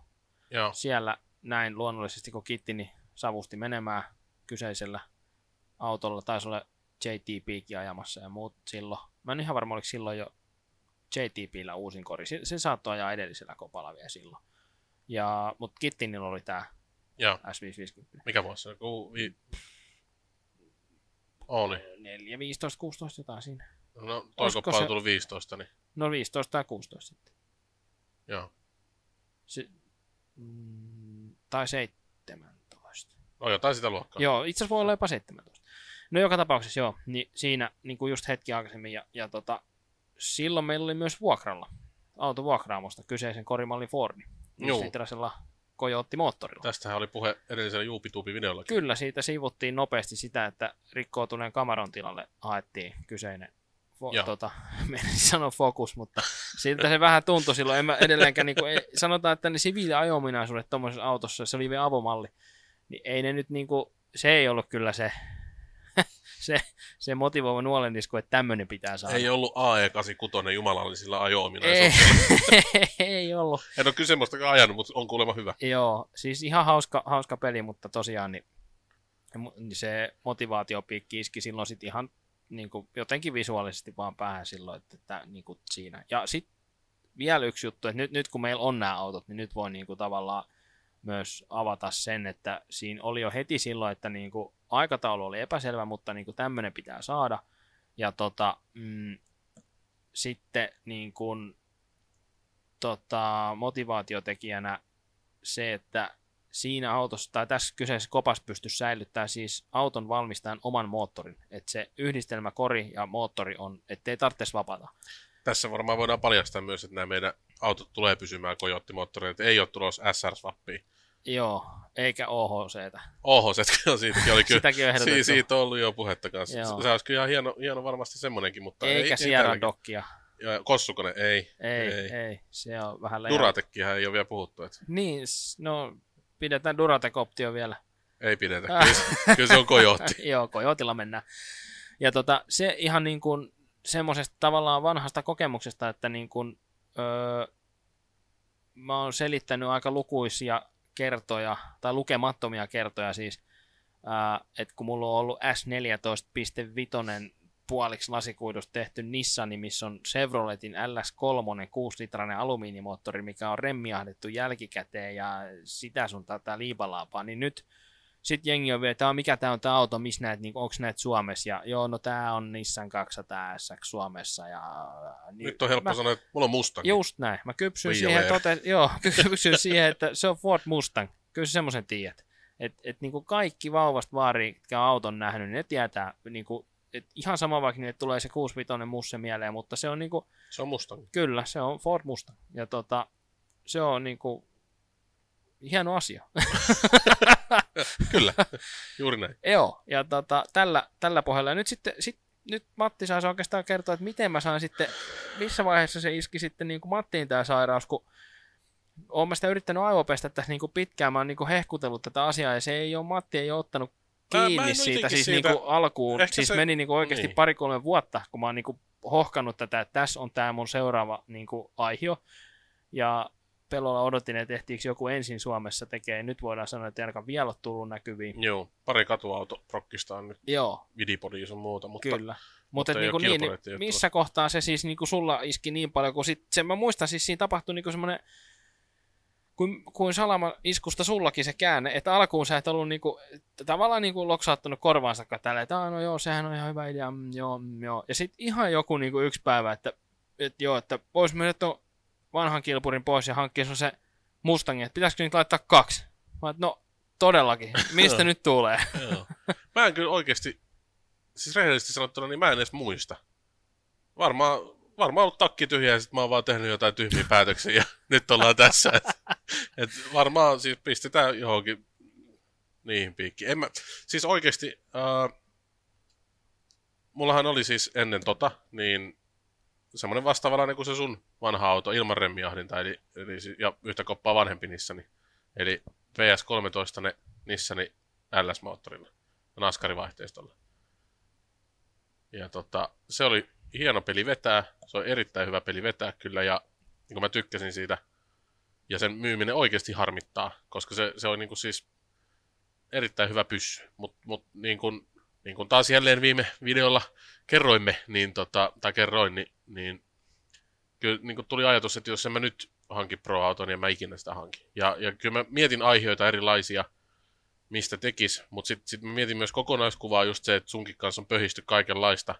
Speaker 3: Joo.
Speaker 2: Siellä näin luonnollisesti, kun kittini savusti menemään kyseisellä autolla, taisi olla JTPkin ajamassa ja muut silloin. Mä en ihan varma, oliko silloin jo JTPllä uusin kori. Se, se saattoi ajaa edellisellä kopalla vielä silloin. Ja, mutta Kittinillä oli tämä
Speaker 3: Joo.
Speaker 2: S550.
Speaker 3: Mikä vuosi se on? Vi... Oli.
Speaker 2: 4, 15, 16 jotain siinä.
Speaker 3: No,
Speaker 2: Olisiko
Speaker 3: toiko
Speaker 2: se-
Speaker 3: se... tullut 15, niin
Speaker 2: No 15 tai 16 sitten.
Speaker 3: joo.
Speaker 2: Se, mm, tai 17.
Speaker 3: No jotain sitä luokkaa.
Speaker 2: Joo, itse asiassa voi olla jopa 17. No joka tapauksessa joo, niin siinä niin kuin just hetki aikaisemmin ja, ja tota, silloin meillä oli myös vuokralla auto vuokraamosta kyseisen korimallin Fordi.
Speaker 3: Juu.
Speaker 2: Litrasella Coyote moottorilla.
Speaker 3: Tästähän oli puhe edellisellä Juupituupi-videolla.
Speaker 2: Kyllä, siitä sivuttiin nopeasti sitä, että rikkoutuneen kamaron tilalle haettiin kyseinen fo- tota, *laughs* sanoa fokus, mutta siltä se vähän tuntui silloin. En mä edelleenkään, niin kuin, ei, sanotaan, että ne siviiliajominaisuudet tuommoisessa autossa, se oli vielä avomalli, niin ei ne nyt niin kuin, se ei ollut kyllä se, *laughs* se, se motivoiva nuolendisku, että tämmöinen pitää saada.
Speaker 3: Ei ollut AE86 jumalallisilla
Speaker 2: ei,
Speaker 3: ajo-ominaisuuksilla. *laughs*
Speaker 2: ei ollut.
Speaker 3: En ole semmoistakaan ajanut, mutta on kuulemma hyvä.
Speaker 2: Joo, siis ihan hauska, hauska peli, mutta tosiaan niin, niin se motivaatiopiikki iski silloin sit ihan niin kuin, jotenkin visuaalisesti vaan päähän silloin, että, että niin kuin siinä. Ja sitten vielä yksi juttu, että nyt, nyt kun meillä on nämä autot, niin nyt voi niin kuin, tavallaan myös avata sen, että siinä oli jo heti silloin, että niin kuin, aikataulu oli epäselvä, mutta niin kuin, tämmöinen pitää saada. Ja tota, mm, sitten niin kuin, tota, motivaatiotekijänä se, että siinä autossa tai tässä kyseisessä kopassa pystyisi säilyttää siis auton valmistajan oman moottorin. Että se yhdistelmäkori ja moottori on, ettei tarvitsisi vapata.
Speaker 3: Tässä varmaan voidaan paljastaa myös, että nämä meidän autot tulee pysymään Coyote-moottoreita. Ei ole tulossa SR-swappia.
Speaker 2: Joo, eikä OHCtä.
Speaker 3: Oho, se on siitäkin oli kyllä.
Speaker 2: Sitäkin on.
Speaker 3: Si- siitä on ollut jo puhetta kanssa.
Speaker 2: Joo.
Speaker 3: Se olisi kyllä ihan hieno, hieno varmasti semmoinenkin, mutta ei,
Speaker 2: Eikä
Speaker 3: ei
Speaker 2: Sierra
Speaker 3: tälläkin.
Speaker 2: Dokkia.
Speaker 3: Ja Kossukone, ei.
Speaker 2: Ei, ei,
Speaker 3: Ei.
Speaker 2: Se on vähän leijä.
Speaker 3: Duratekkihän ei ole vielä puhuttu, että
Speaker 2: Niin, no pidetään Duratec-optio vielä.
Speaker 3: ei pidetä. Kyllä, se- kyllä se on Coyote. *laughs*
Speaker 2: Joo, Kojotilla mennään. Ja tota, se ihan niin kuin semmoisesta tavallaan vanhasta kokemuksesta, että niin kuin, öö, mä oon selittänyt aika lukuisia kertoja, tai lukemattomia kertoja siis, että kun mulla on ollut S14.5 puoliksi lasikuidusta tehty Nissani, missä on Chevroletin LS3 6-litrainen alumiinimoottori, mikä on remmiahdettu jälkikäteen ja sitä sun tätä liipalaapaa, niin nyt sitten jengi on vielä, että mikä tämä on tämä auto, missä näet, niin onko näet Suomessa, ja joo, no tämä on Nissan 200 SX Suomessa, ja... Niin,
Speaker 3: Nyt on helppo
Speaker 2: mä,
Speaker 3: sanoa, että mulla on Mustang.
Speaker 2: Just näin, mä kypsyn siihen, tote, joo, *laughs* kypsyn siihen, että se on Ford Mustang, kyllä sä semmoisen tiedät. Että et, niinku kaikki vauvasta vaari, jotka on auton nähnyt, niin ne tietää, niinku, et ihan sama vaikka niille tulee se 65 musse mieleen, mutta se on niinku,
Speaker 3: Se on Mustang.
Speaker 2: kyllä, se on Ford Mustang. Ja tota, se on niinku hieno asia. *laughs* *laughs*
Speaker 3: Kyllä, juuri näin.
Speaker 2: Joo, ja tota, tällä, tällä pohjalla. Ja nyt sitten, sit, nyt Matti saisi oikeastaan kertoa, että miten mä saan sitten, missä vaiheessa se iski sitten niin kuin Mattiin tämä sairaus, kun olen mä sitä yrittänyt aivopestä tässä niin kuin pitkään, mä oon niin kuin hehkutellut tätä asiaa, ja se ei ole, Matti ei ole ottanut
Speaker 3: Mä- mä
Speaker 2: kiinni
Speaker 3: en
Speaker 2: siitä, siis
Speaker 3: siitä-
Speaker 2: Niin kuin alkuun,
Speaker 3: Ehkä
Speaker 2: siis
Speaker 3: se-
Speaker 2: meni niin kuin oikeasti
Speaker 3: niin.
Speaker 2: pari-kolme vuotta, kun mä oon niin kuin hohkannut tätä, että tässä on tämä mun seuraava niin kuin aihio, ja pelolla odotin, että ehtiikö joku ensin Suomessa tekee, nyt voidaan sanoa, että ei ainakaan vielä ole tullut näkyviin.
Speaker 3: Joo, pari katuauto prokkista on nyt
Speaker 2: Joo,
Speaker 3: Vidipodi sun muuta, mutta
Speaker 2: Kyllä. Mutta
Speaker 3: ei
Speaker 2: niin,
Speaker 3: oo
Speaker 2: kuin niin, niin missä kohtaa se siis niin kuin sulla iski niin paljon, kun sit, sen mä muistan siis siinä tapahtui niin semmoinen, kuin, kuin salama iskusta sullakin se käänne, että alkuun sä et ollut niin kuin, tavallaan niin kuin loksauttanut korvaansa tällä, että "Aa, no joo, sehän on ihan hyvä idea, mm, joo, mm, joo. Ja sitten ihan joku niin kuin yksi päivä, että, että joo, että vois mennä tuon vanhan kilpurin pois ja hankkia sun se Mustangin, että pitäisikö niitä laittaa kaksi? Mä oon, no todellakin, *laughs* mistä nyt tulee? *laughs*
Speaker 3: Mä en kyllä oikeasti, siis rehellisesti sanottuna, niin mä en edes muista. Varmaan, varmaan ollut takki tyhjä ja sit mä oon vaan tehnyt jotain tyhmiä päätöksiä ja *laughs* nyt ollaan tässä. Et, et varmaan siis pistetään johonkin niihin piikkiin. En mä, siis oikeasti, äh, mullahan oli siis ennen tota, niin semmoinen vastaavalainen kuin se sun vanha auto ilman remmiahdinta, eli, eli, ja yhtä koppaa vanhempi Nissani. Eli VS13 ne Nissani LS-moottorilla, naskarivaihteistolla. Ja tota, se oli hieno peli vetää, se on erittäin hyvä peli vetää kyllä, ja niin mä tykkäsin siitä, ja sen myyminen oikeasti harmittaa, koska se, se on niin kuin siis erittäin hyvä pyssy, mutta mut, niin kuin, niin kuin taas jälleen viime videolla kerroimme, niin tota, tai kerroin, niin, niin kyllä niin kuin tuli ajatus, että jos en mä nyt hanki pro-auton, niin en mä ikinä sitä hanki. Ja, ja kyllä mä mietin aiheita erilaisia, mistä tekis, mutta sitten sit mä mietin myös kokonaiskuvaa just se, että sunkin kanssa on pöhisty kaikenlaista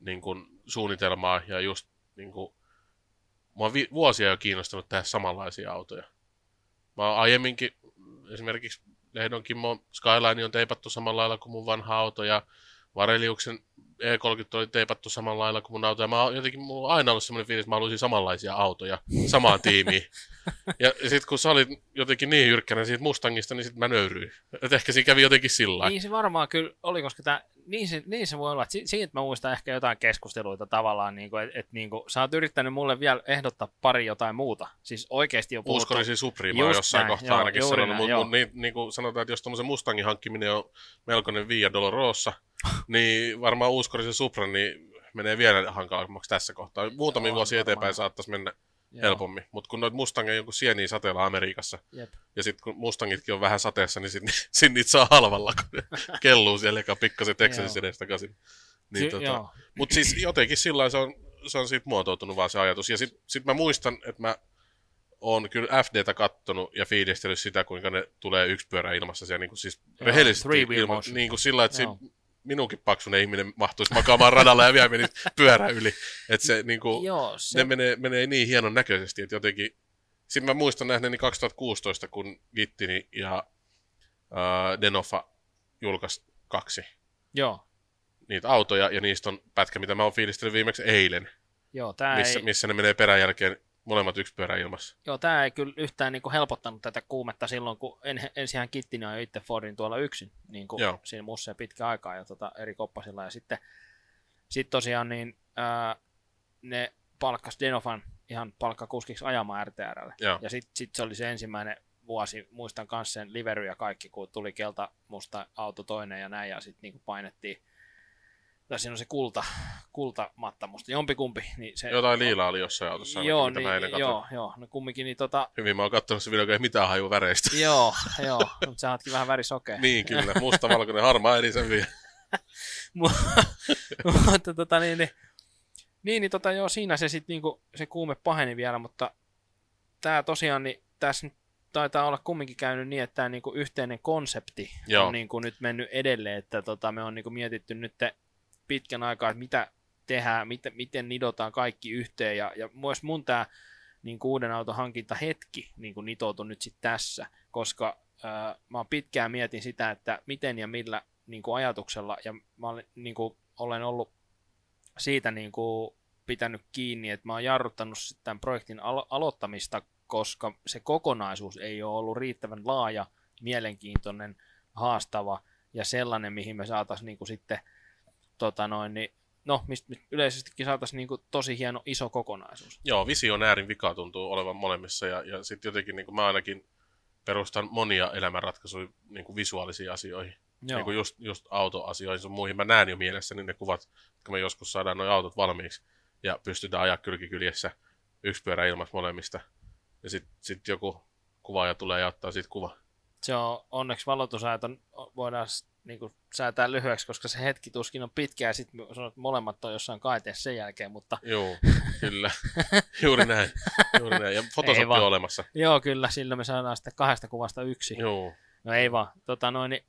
Speaker 3: niin kun, suunnitelmaa ja just niin kun, mua on vi- vuosia jo kiinnostanut tehdä samanlaisia autoja. Mä oon aiemminkin esimerkiksi Lehdon Kimmo Skyline on teipattu samalla lailla kuin mun vanha auto ja Vareliuksen E30 oli teipattu samalla lailla kuin mun auto. Ja mä jotenkin, mulla on aina ollut semmoinen fiilis, että mä haluaisin samanlaisia autoja samaan tiimiin. Ja sitten kun sä olit jotenkin niin jyrkkänä siitä Mustangista, niin sitten mä nöyryin. Et ehkä siinä kävi jotenkin sillä.
Speaker 2: Niin se varmaan kyllä oli, koska tää, niin, se, niin se voi olla. si- Siitä mä muistan ehkä jotain keskusteluita tavallaan, niin että et, niin kuin, sä oot yrittänyt mulle vielä ehdottaa pari jotain muuta. Siis oikeasti jo puhuttu.
Speaker 3: Uskorisi Suprema jossain
Speaker 2: näin,
Speaker 3: kohtaa
Speaker 2: joo,
Speaker 3: ainakin sanonut, mutta mut niin, niin kuin sanotaan, että jos tuommoisen Mustangin hankkiminen on melkoinen Via Dolorosa, *laughs* niin varmaan Uskorisen Supra niin menee vielä hankalammaksi tässä kohtaa. Muutamia
Speaker 2: Joo,
Speaker 3: vuosia
Speaker 2: varmaan.
Speaker 3: eteenpäin saattaisi mennä
Speaker 2: Joo,
Speaker 3: helpommin, mutta kun noita Mustangeja joku sieniä sateella Amerikassa,
Speaker 2: Jep.
Speaker 3: ja sitten kun Mustangitkin on vähän sateessa, niin sitten *laughs* sit niitä saa halvalla, kun ne *laughs* kelluu siellä eka pikkasen Texasissa
Speaker 2: Joo.
Speaker 3: edestakaisin.
Speaker 2: Niin,
Speaker 3: Niin,
Speaker 2: tota...
Speaker 3: mutta siis jotenkin sillä se on, se on siitä muotoutunut vaan se ajatus. Ja sitten sit mä muistan, että mä oon kyllä FDtä kattonut ja fiilistellyt sitä, kuinka ne tulee yksi pyörä ilmassa siellä niin kuin siis
Speaker 2: Joo,
Speaker 3: rehellisesti ilman, niin kuin sillä, että
Speaker 2: Joo.
Speaker 3: siinä minunkin paksunen ihminen mahtuisi makaamaan radalla ja vielä menisi pyörä yli. Että se niin kuin,
Speaker 2: Joo, se,
Speaker 3: ne menee, menee niin hienon näköisesti, että jotenkin... Sitten mä muistan nähneeni 2016, kun Gittini ja äh, Denofa julkaisi kaksi.
Speaker 2: Joo,
Speaker 3: niitä autoja, ja niistä on pätkä, mitä mä oon fiilistellyt viimeksi eilen,
Speaker 2: joo, tää
Speaker 3: missä,
Speaker 2: ei,
Speaker 3: missä ne menee perän jälkeen molemmat yksi pyörä ilmassa.
Speaker 2: joo, tää ei kyllä yhtään niin kuin helpottanut tätä kuumetta silloin, kun en, ensinhän Kittini on itse Fordin tuolla yksin, niin kuin
Speaker 3: Joo.
Speaker 2: siinä mussa pitkä aikaa ja tota, eri koppasilla. Ja sitten sit tosiaan niin, ää, ne palkkas Denofan ihan palkkakuskiksi ajamaan RTRlle.
Speaker 3: Joo.
Speaker 2: Ja sitten sit se oli se ensimmäinen vuosi, muistan kanssa sen livery ja kaikki, kun tuli kelta musta auto toinen ja näin, ja sitten niinku painettiin, tai siinä on se kulta, kultamatta musta, jompikumpi. Niin se,
Speaker 3: Jotain liilaa oli jossain autossa,
Speaker 2: Joo,
Speaker 3: mitä mä eilen
Speaker 2: niin,
Speaker 3: katsoin.
Speaker 2: joo, joo, no kumminkin, niin tota,
Speaker 3: Hyvin mä oon kattonut se video, ei mitään haju väreistä. *laughs*
Speaker 2: joo, joo, mutta sä ootkin vähän värisokea. *laughs*
Speaker 3: niin, kyllä. Musta, valkoinen, harmaa eri sen vielä. *laughs*
Speaker 2: mutta tota niin, niin, niin, niin tota, joo, siinä se sitten niinku, se kuume paheni vielä, mutta tämä tosiaan, niin tässä nyt taitaa olla kumminkin käynyt niin, että tämä niinku yhteinen konsepti
Speaker 3: Joo.
Speaker 2: on niinku nyt mennyt edelleen, että tota, me on niinku mietitty nyt pitkän aikaa, että mitä tehdään, miten, miten nidotaan kaikki yhteen, ja, ja myös mun tämä niin uuden auton hankintahetki niin kuin nitoutui nyt sitten tässä, koska ää, mä pitkään mietin sitä, että miten ja millä niin kuin ajatuksella, ja mä olen, niin kuin, olen ollut siitä niin kuin, pitänyt kiinni, että mä oon jarruttanut tämän projektin alo- aloittamista, koska se kokonaisuus ei ole ollut riittävän laaja, mielenkiintoinen, haastava ja sellainen, mihin me saataisiin niin kuin sitten tota noin, niin, no, mistä yleisestikin saataisiin niin kuin tosi hieno iso kokonaisuus.
Speaker 3: Joo, visionäärin vika tuntuu olevan molemmissa ja, ja sitten jotenkin niin kuin mä ainakin perustan monia elämänratkaisuja niin kuin visuaalisiin asioihin.
Speaker 2: Joo.
Speaker 3: Niin kuin just, just autoasioihin sun muihin. Mä näen jo mielessäni ne kuvat, kun me joskus saadaan nuo autot valmiiksi ja pystytään ajaa kylkikyljessä yksi pyörä ilmassa molemmista. Ja sitten sit joku kuvaaja tulee ja ottaa siitä kuva.
Speaker 2: se on onneksi valotusajat on, voidaan niin kuin, säätää lyhyeksi, koska se hetki tuskin on pitkä ja sitten molemmat on jossain kaiteessa sen jälkeen, mutta
Speaker 3: Joo, *laughs* kyllä. Juuri näin. Juuri näin. Ja Photoshop on olemassa.
Speaker 2: joo kyllä, sillä me saadaan sitten kahdesta kuvasta yksi.
Speaker 3: Joo.
Speaker 2: No ei vaan, tota noin, niin,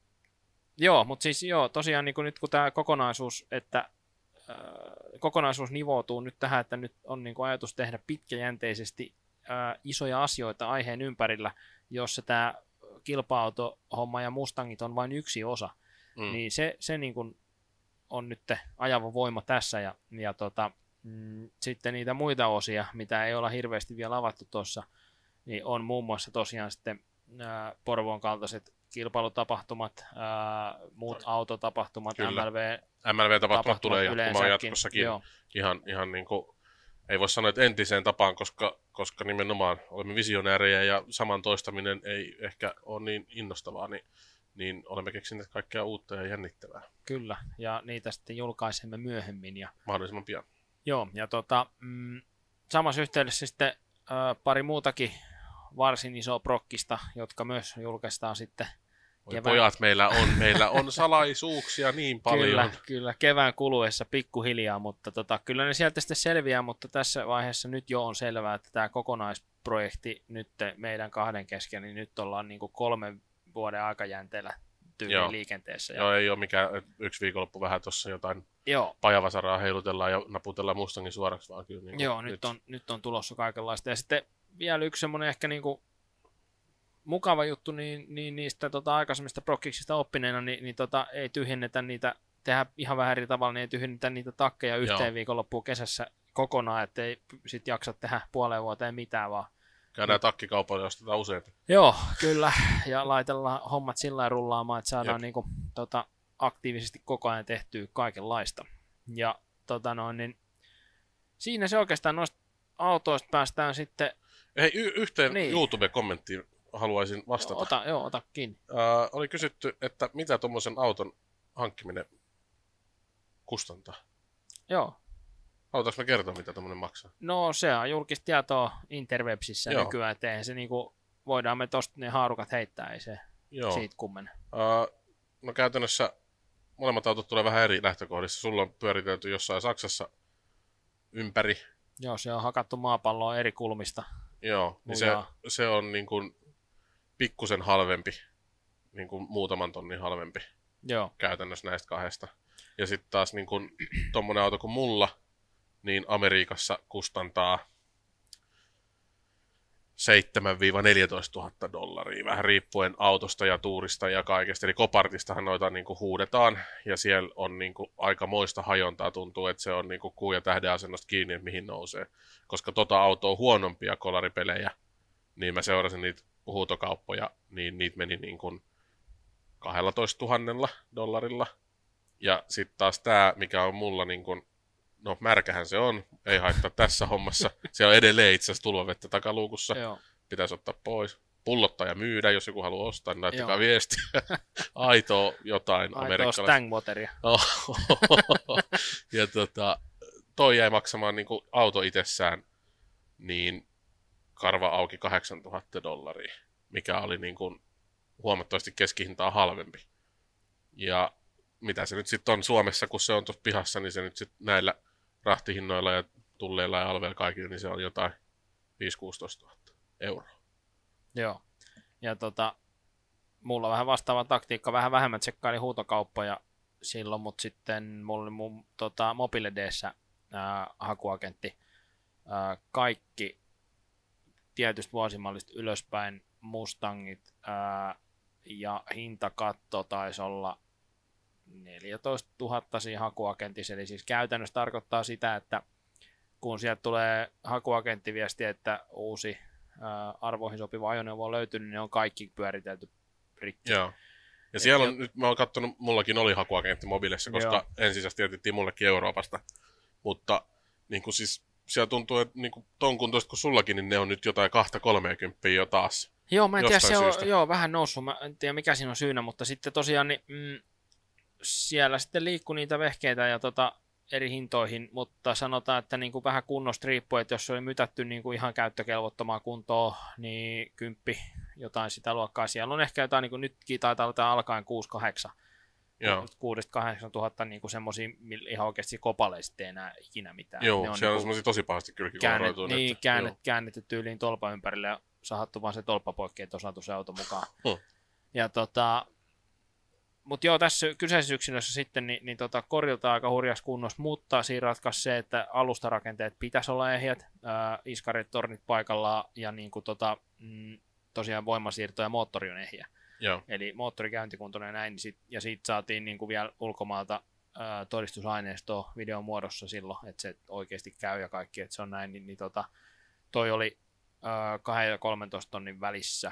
Speaker 2: joo, mutta siis joo, tosiaan niin kuin nyt kun tämä kokonaisuus, että äh, kokonaisuus nivoutuu nyt tähän, että nyt on niin kuin ajatus tehdä pitkäjänteisesti äh, isoja asioita aiheen ympärillä, jossa tämä kilpa-autohomma ja Mustangit on vain yksi osa,
Speaker 3: Mm.
Speaker 2: niin se, se niin kuin on nyt ajava voima tässä ja, ja tota, mm, sitten niitä muita osia, mitä ei olla hirveästi vielä avattu tuossa, niin on muun muassa tosiaan sitten ää, Porvoon kaltaiset kilpailutapahtumat, ää, muut autotapahtumat,
Speaker 3: Kyllä.
Speaker 2: MLV
Speaker 3: MLV-tapahtumat tulee jatkumaan jatkossakin.
Speaker 2: Joo,
Speaker 3: ihan, ihan niin kuin, ei voi sanoa, että entiseen tapaan, koska, koska nimenomaan olemme visionäärejä ja saman toistaminen ei ehkä ole niin innostavaa, niin, niin olemme keksineet kaikkea uutta ja jännittävää
Speaker 2: kyllä, ja niitä sitten julkaisemme myöhemmin. Ja,
Speaker 3: mahdollisimman pian.
Speaker 2: joo, ja tota, mm, samassa yhteydessä sitten ää, pari muutakin varsin isoa prokkista, jotka myös julkaistaan sitten
Speaker 3: Voi
Speaker 2: Kevään-
Speaker 3: pojat, meillä on, meillä on *laughs* salaisuuksia niin paljon.
Speaker 2: Kyllä, kyllä, kevään kuluessa pikkuhiljaa, mutta tota, kyllä ne sieltä sitten selviää, mutta tässä vaiheessa nyt jo on selvää, että tämä kokonaisprojekti nyt meidän kahden kesken, niin nyt ollaan niin kuin kolmen vuoden aikajänteellä tyyliin
Speaker 3: Joo.
Speaker 2: liikenteessä. Ja,
Speaker 3: Joo, ei ole mikään yksi viikonloppu vähän tuossa jotain
Speaker 2: joo,
Speaker 3: pajavasaraa heilutellaan ja naputellaan Mustangin suoraksi, vaan kyllä niin
Speaker 2: joo nyt, on, nyt on tulossa kaikenlaista. Ja sitten vielä yksi semmoinen ehkä niin kuin mukava juttu, niin, niin niistä tota, aikaisemmista prokkiksista oppineena, niin, niin tota, ei tyhjennetä niitä, tehdä ihan vähän eri tavalla, niin ei tyhjennetä niitä takkeja yhteen
Speaker 3: Joo.
Speaker 2: viikonloppuun kesässä kokonaan, ettei sit jaksa tehdä puoleen vuoteen mitään vaan.
Speaker 3: Käydään takkikaupalla ostetaan useampi.
Speaker 2: Joo, kyllä, ja laitellaan hommat sillä rullaamaan, että saadaan
Speaker 3: Jep.
Speaker 2: niinku, tota, aktiivisesti koko ajan tehtyä kaikenlaista. Ja tota noin, niin siinä se oikeastaan noista autoista päästään sitten,
Speaker 3: Hei, y- yhteen
Speaker 2: Niin.
Speaker 3: YouTube-kommenttiin haluaisin vastata.
Speaker 2: ota, joo, ota kiinni.
Speaker 3: Äh, oli kysytty, että mitä tuommoisen auton hankkiminen kustantaa.
Speaker 2: Joo,
Speaker 3: Halutaanko me kertoa, mitä tuommoinen maksaa?
Speaker 2: No se on julkista tietoa interwebsissä
Speaker 3: Joo.
Speaker 2: nykyään, että eihän se niinku, voidaan me tosta ne haarukat heittää, ei se
Speaker 3: Joo.
Speaker 2: siitä kummene.
Speaker 3: Äh, no käytännössä molemmat autot tulee vähän eri lähtökohdissa. Sulla on pyöritelty jossain Saksassa ympäri.
Speaker 2: Joo, se on hakattu maapalloa eri kulmista.
Speaker 3: Joo, niin se, se on niin kuin pikkusen halvempi, niin kuin muutaman tonnin halvempi
Speaker 2: Joo,
Speaker 3: käytännössä näistä kahdesta. Ja sitten taas niin kuin tommonen auto kuin mulla, niin Amerikassa kustantaa 7-14 000 dollaria, vähän riippuen autosta ja tuurista ja kaikesta. Eli Kopartistahan noita niin kuin huudetaan, ja siellä on niin kuin aikamoista hajontaa, tuntuu, että se on niin kuin kuu ja tähden asennosta kiinni, että mihin nousee. Koska tota auto on huonompia kolaripelejä, niin mä seurasin niitä huutokauppoja, niin niitä meni niin kuin 12 000 dollarilla. Ja sitten taas tämä, mikä on mulla niin kun, no märkähän se on, ei haittaa tässä hommassa. Se on edelleen itse asiassa tulvavettä takaluukussa,
Speaker 2: joo,
Speaker 3: pitäisi ottaa pois. Pullottaa ja myydä, jos joku haluaa ostaa, niin laittakaa
Speaker 2: Joo.
Speaker 3: viestiä. *laughs* Aitoa jotain
Speaker 2: aitoa
Speaker 3: amerikkalaista.
Speaker 2: stangwateria. *laughs*
Speaker 3: ja tota, toi jäi maksamaan niin auto itsessään niin karva auki 8000 dollaria, mikä oli niin kuin huomattavasti keskihintaa halvempi. Ja mitä se nyt sitten on Suomessa, kun se on tuossa pihassa, niin se nyt sitten näillä rahtihinnoilla ja tulleilla ja alveilla kaikilla, niin se on jotain 5-16 000 euroa.
Speaker 2: Joo. Ja tota, mulla vähän vastaava taktiikka, vähän vähemmän tsekkaili huutokauppoja silloin, mutta sitten mulla oli mun tota, mobiiledeessä hakuagentti. Ää, kaikki tietystä vuosimallista ylöspäin Mustangit ää, ja hintakatto taisi olla 14 000 siinä hakuagentissa, eli siis käytännössä tarkoittaa sitä, että kun sieltä tulee hakuagenttiviesti, että uusi ää, arvoihin sopiva ajoneuvo on löytynyt, niin ne on kaikki pyöritelty rikki.
Speaker 3: Joo. Ja siellä on, nyt mä oon katsonut, mullakin oli hakuagentti mobiilissa, koska Joo. ensisijaisesti jätettiin mullekin Euroopasta. Mutta niin kuin siis siellä tuntuu, että niin kuin ton kuntoista kuin sullakin, niin ne on nyt jotain 2-30 jo taas.
Speaker 2: Joo, mä en tiedä, se on joo, vähän noussut, mä en tiedä mikä siinä on syynä, mutta sitten tosiaan niin, mm, siellä sitten liikkuu niitä vehkeitä ja tota, eri hintoihin, mutta sanotaan, että niin kuin vähän kunnosta riippuu, että jos se oli mytätty niin kuin ihan käyttökelvottomaan kuntoon, niin kymppi jotain sitä luokkaa. Siellä on ehkä jotain, niin kuin nytkin taitaa olla alkaen 6-8. 6-8 tuhatta niin semmoisia ihan oikeasti kopaleista enää ikinä mitään.
Speaker 3: Joo, ne on siellä niin on semmoisia tosi pahasti
Speaker 2: käännet, Niin, käännet, käännetty tyyliin tolpa ympärille ja sahattu vaan se tolppa poikki, että on saatu se auto mukaan. Huh. Ja tota, mutta joo, tässä kyseisessä yksilössä sitten niin, niin tota, korilta aika hurjas kunnossa, mutta siinä ratkaisi se, että alustarakenteet pitäisi olla ehjät, ää, iskarit, tornit paikallaan ja niin kuin, tota, mm, tosiaan voimasiirto ja moottori on ehjä.
Speaker 3: Joo.
Speaker 2: Eli moottorikäyntikuntoinen ja näin, niin sit, ja siitä saatiin niin kuin vielä ulkomaalta ää, todistusaineistoa videon muodossa silloin, että se oikeasti käy ja kaikki, että se on näin, niin, niin tota, toi oli ää, 2 ja 13 tonnin välissä,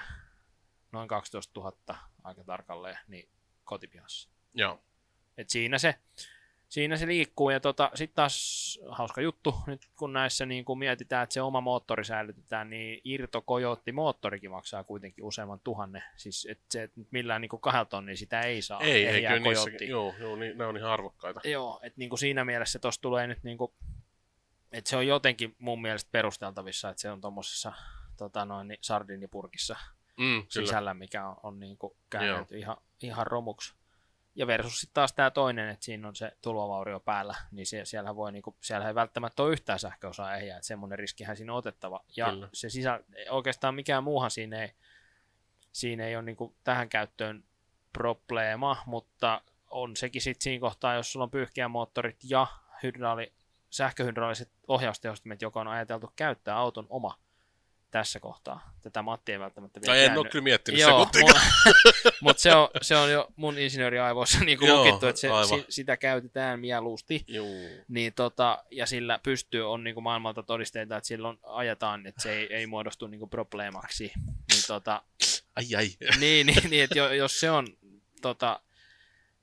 Speaker 2: noin 12 000 aika tarkalleen, niin kotipihassa.
Speaker 3: Joo.
Speaker 2: Et siinä, se, siinä se liikkuu. Ja tota, sitten taas hauska juttu, nyt kun näissä niin kun mietitään, että se oma moottori säilytetään, niin Irto Kojotti moottorikin maksaa kuitenkin useamman tuhannen. Siis et se, et millään niin kahdelta tonnia sitä ei saa.
Speaker 3: Ei, ei kyllä niissä, joo, joo niin, ne on ihan arvokkaita.
Speaker 2: Joo, että niin siinä mielessä tuossa tulee nyt niin kuin, että se on jotenkin mun mielestä perusteltavissa, että se on tuommoisessa tota noin, niin sardinipurkissa mm, sisällä, mikä on, on niin kuin käännetty ihan, ihan romuksi. Ja versus sitten taas tämä toinen, että siinä on se tulvavaurio päällä, niin se, siellä, voi, niin kuin, siellä ei välttämättä ole yhtään sähköosaa ehjää, että semmoinen riskihän siinä on otettava. Ja Kyllä. se sisä, oikeastaan mikään muuhan siinä ei, siinä ei ole niin kuin tähän käyttöön probleema, mutta on sekin sitten siinä kohtaa, jos sulla on moottorit ja hydraali, sähköhydraaliset ohjaustehostimet, joka on ajateltu käyttää auton oma tässä kohtaa. Tätä Matti ei välttämättä
Speaker 3: vielä no, en ole kyllä miettinyt Joo,
Speaker 2: Mutta *laughs* se on, se on jo mun insinööriaivoissa *laughs* niin kuin lukittu, että se, si, sitä käytetään mieluusti. Niin tota, ja sillä pystyy, on niin kuin maailmalta todisteita, että silloin ajetaan, että se ei, ei muodostu niin kuin probleemaksi. Niin, tota,
Speaker 3: ai ai. *laughs*
Speaker 2: Niin, niin, niin että jos se on tota,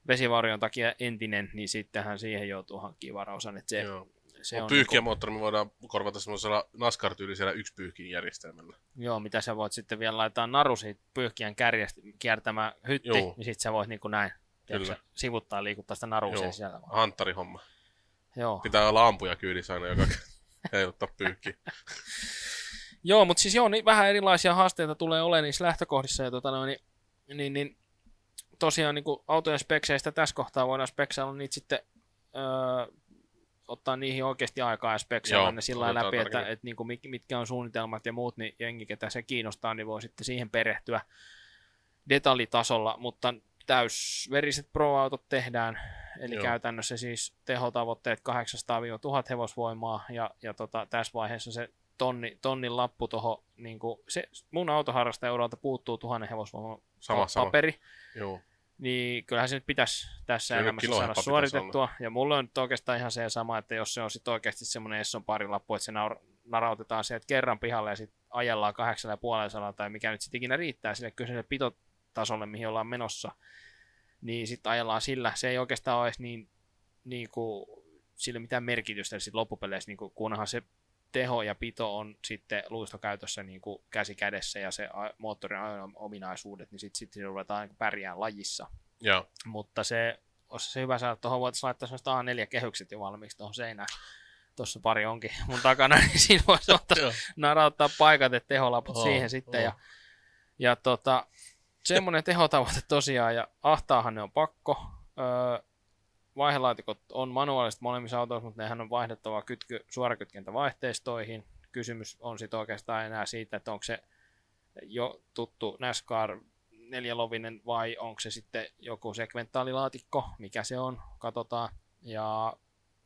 Speaker 2: vesivaurion takia entinen, niin sittenhän siihen joutuu hankkimaan varausan. Että se, Joo
Speaker 3: se on pyyhkiä niinku... moottori me voidaan korvata semmoisella NASCAR-tyylisellä yksi pyyhkin järjestelmällä.
Speaker 2: Joo, mitä sä voit sitten vielä laittaa naru siitä pyyhkiän kärjestä kiertämään hytti, Joo. niin sitten sä voit niin kuin näin Kyllä. sivuttaa liikuttaa sitä narua Joo, siellä.
Speaker 3: Hanttarihomma.
Speaker 2: Joo.
Speaker 3: Pitää olla ampuja kyydissä aina, joka *laughs* heiluttaa pyyhki. *laughs*
Speaker 2: joo, mutta siis joo, niin vähän erilaisia haasteita tulee olemaan niissä lähtökohdissa. Ja tota, no, niin, niin, niin, tosiaan niin autojen spekseistä tässä kohtaa voidaan speksailla niitä sitten öö, ottaa niihin oikeasti aikaa ja speksailla ne sillä läpi, että, että, että niin kuin mitkä on suunnitelmat ja muut, niin jengi, ketä se kiinnostaa, niin voi sitten siihen perehtyä detaljitasolla, mutta täysveriset pro-autot tehdään, eli Joo. käytännössä siis tehotavoitteet 800-1000 hevosvoimaa, ja, ja tota, tässä vaiheessa se tonni, tonnin lappu tuohon, niin se, mun autoharrastajauralta puuttuu tuhannen hevosvoiman sama, paperi,
Speaker 3: sama. Joo
Speaker 2: niin kyllähän se nyt pitäisi tässä Kyllä elämässä saada suoritettua. Olla. Ja mulla on nyt oikeastaan ihan se sama, että jos se on sitten oikeasti semmoinen Esson parilappu, että se naur- narautetaan sieltä kerran pihalle ja sitten ajellaan kahdeksalla ja puolella tai mikä nyt sitten ikinä riittää sille kyseiselle pitotasolle, mihin ollaan menossa, niin sitten ajellaan sillä. Se ei oikeastaan ole edes niin, niin kuin, sille mitään merkitystä sitten loppupeleissä, niin kuin, kunhan se teho ja pito on sitten luistokäytössä niin kuin käsi kädessä ja se moottorin ominaisuudet, niin sitten sit ruvetaan niin pärjään lajissa.
Speaker 3: Ja.
Speaker 2: Mutta se olisi se hyvä saada, että tuohon voitaisiin laittaa sellaista A4 kehykset jo valmiiksi tuohon seinään. Tuossa pari onkin *laughs* mun takana, niin siinä voisi ottaa, narauttaa paikat ja teholaput oh, siihen sitten. Oh. Ja, ja tota, semmoinen tehotavoite tosiaan, ja ahtaahan ne on pakko. Öö, vaihelaatikot on manuaaliset molemmissa autoissa, mutta nehän on vaihdettava kytky, suorakytkentä vaihteistoihin. Kysymys on sitten oikeastaan enää siitä, että onko se jo tuttu NASCAR neljälovinen vai onko se sitten joku sekventaalilaatikko, mikä se on, katsotaan. Ja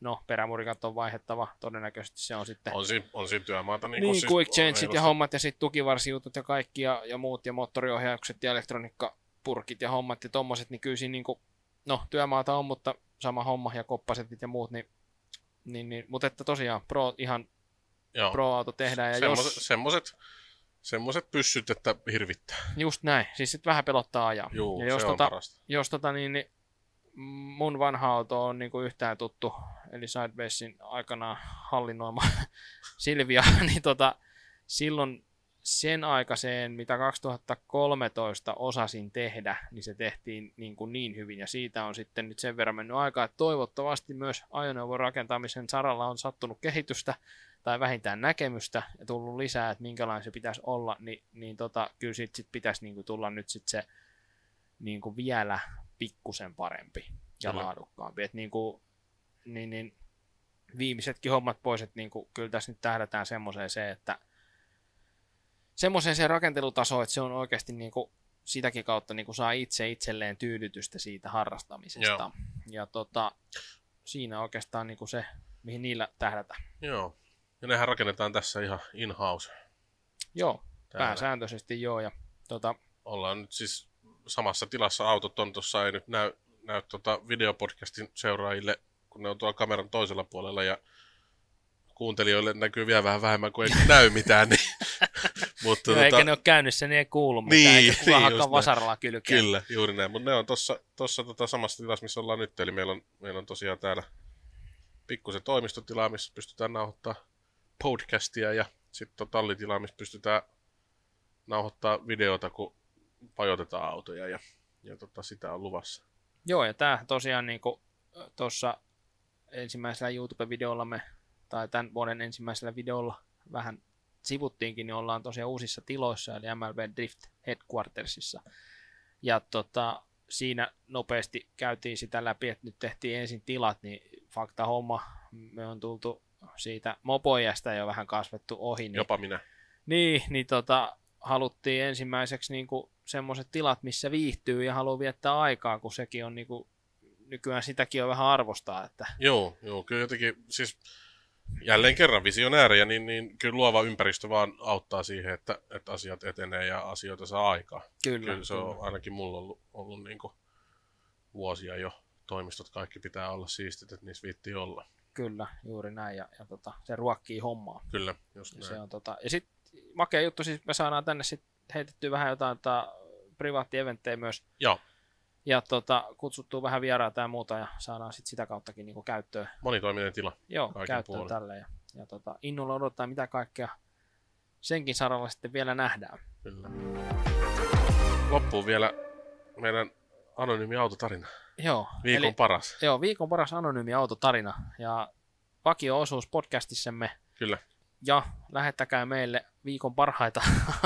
Speaker 2: no, perämurikat on vaihdettava, todennäköisesti se on sitten...
Speaker 3: On siinä, on siinä työmaata. Niin,
Speaker 2: Niin,
Speaker 3: siis,
Speaker 2: quick changeit ja hommat ja sitten tukivarsijutut ja kaikki ja, ja muut ja moottoriohjaukset ja elektroniikkapurkit ja hommat ja tommoset, niin kyllä siinä niinku, no työmaata on, mutta sama homma ja koppasetit ja muut, niin, niin, niin mutta että tosiaan pro, ihan
Speaker 3: Joo.
Speaker 2: pro-auto tehdään ja
Speaker 3: Semmoset,
Speaker 2: jos,
Speaker 3: semmoset, semmoset pyssyt, että hirvittää.
Speaker 2: just näin, siis sitten vähän pelottaa ajaa.
Speaker 3: Juu,
Speaker 2: ja jos tota, jos tota niin, niin mun vanha auto on niinku yhtään tuttu, eli Sidebasein aikanaan hallinnoima *laughs* Silvia, niin tota, silloin sen aikaiseen, mitä 2013 osasin tehdä, niin se tehtiin niin, kuin niin hyvin, ja siitä on sitten nyt sen verran mennyt aikaa, että toivottavasti myös ajoneuvon rakentamisen saralla on sattunut kehitystä, tai vähintään näkemystä, ja tullut lisää, että minkälainen se pitäisi olla, niin, niin tota, kyllä sit, sit pitäisi niin kuin tulla nyt sit se niin kuin vielä pikkusen parempi ja
Speaker 3: Kyllä.
Speaker 2: laadukkaampi. Et niin kuin, niin, niin, viimeisetkin hommat pois, että niin kuin, kyllä tässä nyt tähdätään semmoiseen se, että semmoiseen se rakentelutaso, että se on oikeasti niin kuin, sitäkin kautta niin kuin saa itse itselleen tyydytystä siitä harrastamisesta.
Speaker 3: Joo.
Speaker 2: Ja tota, siinä oikeastaan niin kuin se, mihin niillä tähdätään.
Speaker 3: Joo. Ja nehän rakennetaan tässä ihan in-house.
Speaker 2: Joo,
Speaker 3: Täällä.
Speaker 2: pääsääntöisesti joo. Ja, tota,
Speaker 3: Ollaan nyt siis samassa tilassa. Autot on tuossa, ei nyt näy, näy tota videopodcastin seuraajille, kun ne on tuolla kameran toisella puolella ja kuuntelijoille näkyy vielä vähän vähemmän kuin ei näy mitään. Niin. *laughs* Mutta
Speaker 2: joo, eikä ne ole käynnissä, niin ei kuulu mitään,
Speaker 3: Niin,
Speaker 2: eikä kukaan
Speaker 3: niin,
Speaker 2: hakkaa vasaralla kylkeen.
Speaker 3: Kyllä, juuri näin. Mutta ne on tuossa tossa tota samassa tilassa, missä ollaan nyt. Eli meillä on, meillä on tosiaan täällä pikkusen toimistotila, missä pystytään nauhoittaa podcastia ja sitten tallitila, missä pystytään nauhoittaa videota, kun pajotetaan autoja ja, ja tota, sitä on luvassa.
Speaker 2: Joo, ja tämä tosiaan niin tuossa ensimmäisellä YouTube-videolla me, tai tämän vuoden ensimmäisellä videolla vähän sivuttiinkin, niin ollaan tosiaan uusissa tiloissa, eli MLB Drift Headquartersissa. Ja tota, siinä nopeasti käytiin sitä läpi, että nyt tehtiin ensin tilat, niin fakta homma, me on tultu siitä mopojasta jo vähän kasvettu ohi, niin
Speaker 3: Jopa minä.
Speaker 2: niin, niin tota, haluttiin ensimmäiseksi niin semmoiset tilat, missä viihtyy ja haluaa viettää aikaa, kun sekin on niin kuin, nykyään sitäkin on vähän arvostaa, että
Speaker 3: Joo, joo, kyllä jotenkin, siis jälleen kerran visionäärejä, niin, niin kyllä luova ympäristö vaan auttaa siihen, että, että asiat etenee ja asioita saa aikaa.
Speaker 2: kyllä,
Speaker 3: Kyllä se on ainakin mulla ollut, ollut niin kuin vuosia jo. Toimistot kaikki pitää olla siistit, että niissä viittii olla.
Speaker 2: kyllä juuri näin, ja, ja tota, se ruokkii hommaa.
Speaker 3: Kyllä, just
Speaker 2: Ja,
Speaker 3: näin.
Speaker 2: se on, tota, ja sitten makea juttu, siis me saadaan tänne sit heitettyä vähän jotain tota, privaattieventtejä myös,
Speaker 3: Joo,
Speaker 2: ja tota, kutsuttua vähän vieraita ja muuta, ja saadaan sit sitä kauttakin niin käyttöön
Speaker 3: monitoiminen tila.
Speaker 2: Joo, käyttöön tälle. Ja, ja tota, innolla odottaa, mitä kaikkea senkin saralla sitten vielä nähdään.
Speaker 3: Kyllä. Loppuun vielä meidän anonyymi autotarina.
Speaker 2: Joo,
Speaker 3: Viikon
Speaker 2: eli,
Speaker 3: paras.
Speaker 2: joo, viikon paras anonyymi autotarina. Ja vakio-osuus podcastissamme.
Speaker 3: Kyllä,
Speaker 2: Ja lähettäkää meille viikon parhaita,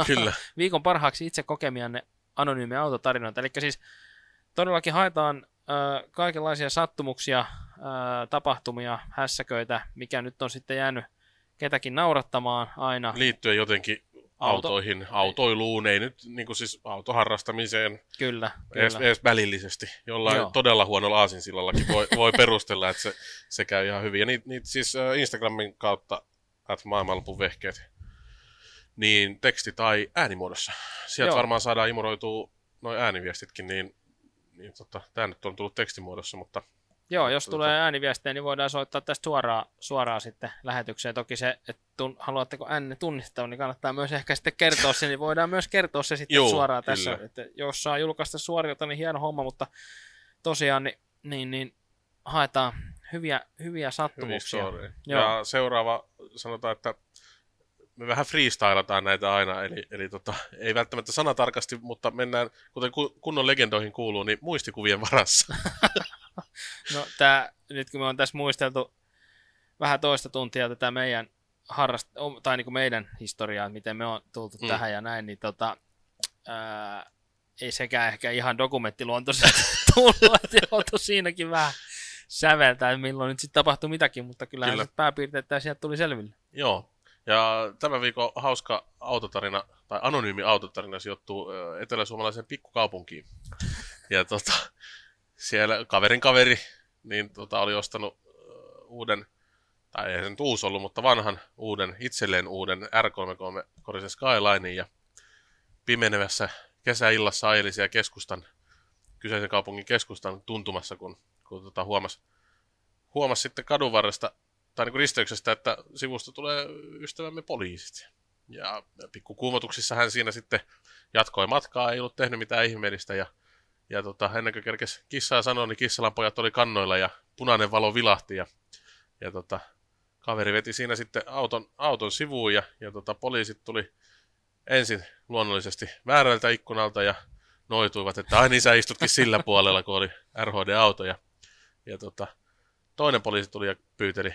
Speaker 3: kyllä. *laughs*
Speaker 2: viikon parhaaksi itse kokemianne anonyymiä autotarinoita. Eli siis todellakin haetaan ö, kaikenlaisia sattumuksia, ö, tapahtumia, hässäköitä, mikä nyt on sitten jäänyt ketäkin naurattamaan aina.
Speaker 3: Liittyen jotenkin
Speaker 2: Auto-
Speaker 3: autoihin, autoiluun, ei nyt niin kuin siis autoharrastamiseen
Speaker 2: Kyllä,
Speaker 3: edes,
Speaker 2: kyllä.
Speaker 3: edes välillisesti. Jollain
Speaker 2: Joo.
Speaker 3: todella huonolla aasinsillallakin voi, voi perustella, että se, se käy ihan hyvin. Ja niitä niit siis Instagramin kautta, at maailmanlopun vehkeet, niin teksti- tai äänimuodossa. Sieltä
Speaker 2: Joo.
Speaker 3: varmaan saadaan imuroitua noin ääniviestitkin, niin, niin tota, tämä nyt on tullut tekstimuodossa, mutta
Speaker 2: Joo, jos
Speaker 3: Tota-
Speaker 2: tulee ääniviestejä, niin voidaan soittaa tästä suoraan, suoraan sitten lähetykseen. Toki se, että tun, haluatteko äänen tunnistaa, niin kannattaa myös ehkä sitten kertoa se, niin voidaan myös kertoa se sitten
Speaker 3: Joo,
Speaker 2: suoraan
Speaker 3: kyllä.
Speaker 2: tässä. Että jos saa julkaista suorilta, niin hieno homma, mutta tosiaan niin, niin, niin haetaan hyviä, hyviä sattumuksia.
Speaker 3: story.
Speaker 2: Joo.
Speaker 3: Ja seuraava, sanotaan, että me vähän freestylataan näitä aina, eli, eli tota, ei välttämättä sanatarkasti, mutta mennään, kuten ku- kunnon legendoihin kuuluu, niin muistikuvien varassa. *laughs*
Speaker 2: No tää, nyt kun me on tässä muisteltu vähän toista tuntia tätä meidän harrast, tai niin kuin meidän historiaa, miten me on tultu
Speaker 3: Mm.
Speaker 2: tähän ja näin, niin tota, ää, ei sekään ehkä ihan dokumenttiluontoisesti *laughs* tullut, että joutui siinäkin vähän säveltää, milloin nyt sitten tapahtui mitäkin, mutta kyllähän
Speaker 3: Kyllä.
Speaker 2: Kyllä. pääpiirteet sieltä tuli selville.
Speaker 3: Joo. Ja tämän viikon hauska autotarina, tai anonyymi autotarina sijoittuu eteläsuomalaiseen pikkukaupunkiin. Ja tota, siellä kaverin kaveri niin tota, oli ostanut uuden, tai ei se nyt uusi ollut, mutta vanhan uuden, itselleen uuden R33 Corsa Skylinein. Ja pimenevässä kesäillassa ajeli siellä keskustan, kyseisen kaupungin keskustan tuntumassa, kun, kun tota, huomasi huomas sitten kadun varresta tai niin risteyksestä, että sivusta tulee ystävämme poliisit. Ja pikkukuumotuksissa hän siinä sitten jatkoi matkaa, ei ollut tehnyt mitään ihmeellistä. Ja, ja tota, ennen kuin kerkesi kissaa sanoa, niin kissalan pojat oli kannoilla ja punainen valo vilahti. Ja, ja tota, kaveri veti siinä sitten auton, auton sivuun ja, ja tota, poliisit tuli ensin luonnollisesti väärältä ikkunalta ja noituivat, että ai niin sä istutkin sillä puolella, kun oli RHD-auto. Ja, ja tota, toinen poliisi tuli ja pyyteli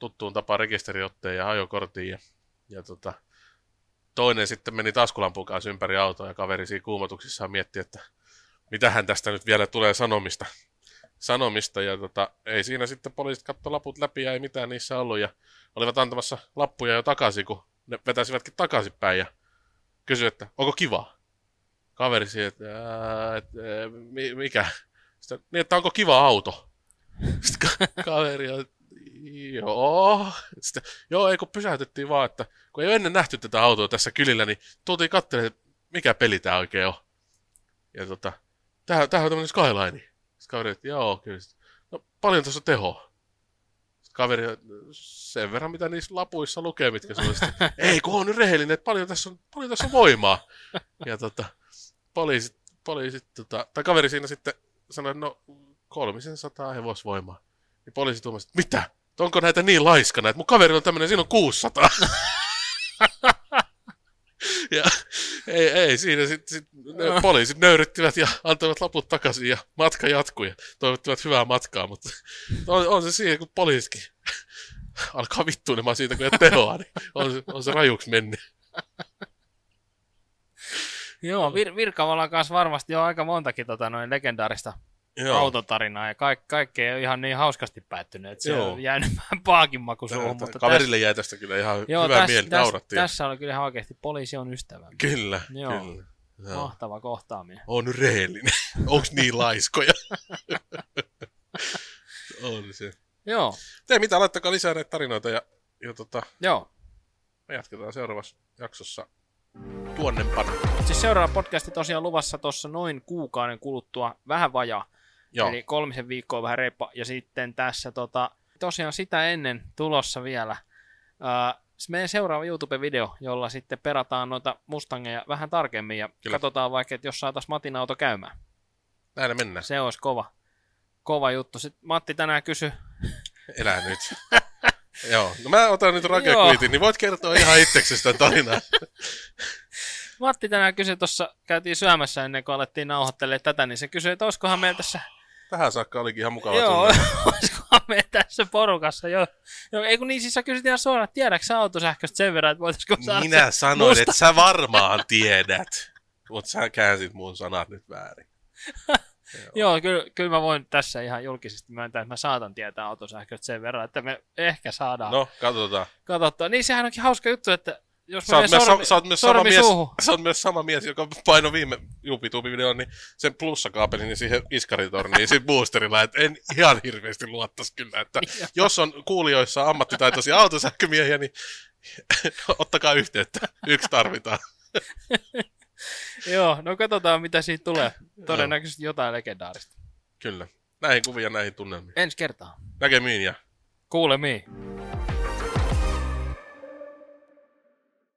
Speaker 3: tuttuun tapaan rekisteriotteen ja ajokortin. Ja, ja tota, toinen sitten meni taskulampun kanssa ympäri autoa ja kaveri siinä kuumotuksissaan mietti, että mitähän tästä nyt vielä tulee sanomista. sanomista ja tota, ei siinä sitten poliisit katto laput läpi ja ei mitään niissä ollut ja olivat antamassa lappuja jo takaisin, kun ne vetäisivätkin takaisinpäin ja kysyi, että onko kiva? Kaveri siihen, että, ää, että ää, mikä? Sitten, niin, että onko kiva auto? *laughs* Sitten ka- kaveri on, joo. Sitten, joo, ei kun pysäytettiin vaan, että kun ei ole ennen nähty tätä autoa tässä kylillä, niin tultiin katselemaan, että mikä peli tämä oikein on. Ja tota, tämähän, tämähän on tämmöinen Skyline. Sitten kaveri, että joo, kyllä. No, paljon tässä on tehoa. Sitten kaveri, sen verran mitä niissä lapuissa lukee, mitkä se on. Sitten, *laughs* ei, kun on nyt rehellinen, että paljon tässä on, paljon tässä on voimaa. Ja tota, poliisit, poliisit tota, tai kaveri siinä sitten sanoi, että no kolmisen sataa hevosvoimaa. Niin poliisi tuomasi, että mitä? Että onko näitä niin laiskana, että mun kaveri on tämmöinen, siinä on 600. *laughs* ja ei, ei siinä sitten sit, ne poliisit nöyryttivät ja antoivat laput takaisin ja matka jatkui ja toivottivat hyvää matkaa, mutta on, on se siihen, kun poliisikin alkaa vittuilemaan siitä, kun ei tehoa, niin on, se- on se rajuksi mennyt.
Speaker 2: Joo, vir- Virkavalan kanssa varmasti on aika montakin tota, noin legendaarista
Speaker 3: Joo.
Speaker 2: autotarinaa ja kaik- kaikki ei ole ihan niin hauskasti päättynyt, että se
Speaker 3: Joo.
Speaker 2: on jäänyt vähän paakinmaku suuhun,
Speaker 3: Mutta Kaverille jäi tästä kyllä ihan
Speaker 2: Joo,
Speaker 3: hyvä
Speaker 2: tässä,
Speaker 3: mieli,
Speaker 2: tässä,
Speaker 3: nauratti. ja-
Speaker 2: tässä oli kyllä ihan oikeasti poliisi on ystävä.
Speaker 3: Kyllä,
Speaker 2: Joo.
Speaker 3: kyllä. Joo.
Speaker 2: Mahtava kohtaaminen.
Speaker 3: On nyt rehellinen. *laughs* Onks niin laiskoja? *laughs* on se.
Speaker 2: Joo,
Speaker 3: Tee mitä, laittakaa lisää näitä tarinoita ja, ja tota,
Speaker 2: joo.
Speaker 3: me jatketaan seuraavassa jaksossa tuonnempana.
Speaker 2: Siis seuraava podcasti tosiaan luvassa tuossa noin kuukauden kuluttua, vähän vajaa.
Speaker 3: Joo,
Speaker 2: Eli kolmisen viikkoa vähän reippa. Ja sitten tässä tota, tosiaan sitä ennen tulossa vielä ää, meidän seuraava YouTube-video, jolla sitten perataan noita Mustangeja vähän tarkemmin ja
Speaker 3: Kyllä.
Speaker 2: katsotaan vaikka, että jos saataisiin Matin auto käymään.
Speaker 3: näin mennään.
Speaker 2: Se olisi kova, kova juttu. Sitten Matti tänään kysyi,
Speaker 3: Elää *laughs* nyt. Joo, no mä otan nyt rakekuitin, niin voit kertoa ihan itseksesi tämän tarinan. *laughs*
Speaker 2: Matti tänään kysyi tuossa, käytiin syömässä ennen kuin alettiin nauhoittelemaan tätä, niin se kysyi, että olisikohan meillä tässä
Speaker 3: Tähän saakka olikin ihan mukava
Speaker 2: Joo, *laughs* olisikohan me tässä porukassa jo. jo ei kun niin, siis sä kysyt ihan suoraan, että tiedätkö sä autosähköstä sen verran, että voitaisiko saada
Speaker 3: Minä sanoin,
Speaker 2: musta-
Speaker 3: että sä varmaan tiedät. Mutta sä käänsit mun sanat nyt väärin. *laughs*
Speaker 2: Joo, kyllä, kyllä mä voin tässä ihan julkisesti myöntää, että mä saatan tietää autosähköstä sen verran, että me ehkä saadaan no.
Speaker 3: Katsotaan.
Speaker 2: katsottua. Niin sehän onkin hauska juttu, että jos
Speaker 3: Sä oot, myös,
Speaker 2: sormi,
Speaker 3: sa- sä, oot myös sama
Speaker 2: sormi
Speaker 3: mies, sä oot myös sama mies, joka painoi viime Jupitubi-videon, niin sen plussakaapelin niin siihen iskaritorniin, siinä boosterilla, että en ihan hirveästi luottaisi kyllä, että *laughs* jos on kuulijoissa ammattitaitoisia autosähkömiehiä, niin *laughs* ottakaa yhteyttä. Yksi tarvitaan. *laughs*
Speaker 2: Joo, no katsotaan mitä siitä tulee. Todennäköisesti jotain legendaarista.
Speaker 3: Kyllä. Näihin kuvia, näihin tunnelmiin.
Speaker 2: Ensi kertaa.
Speaker 3: Näkemiin ja
Speaker 2: Kuulemiin.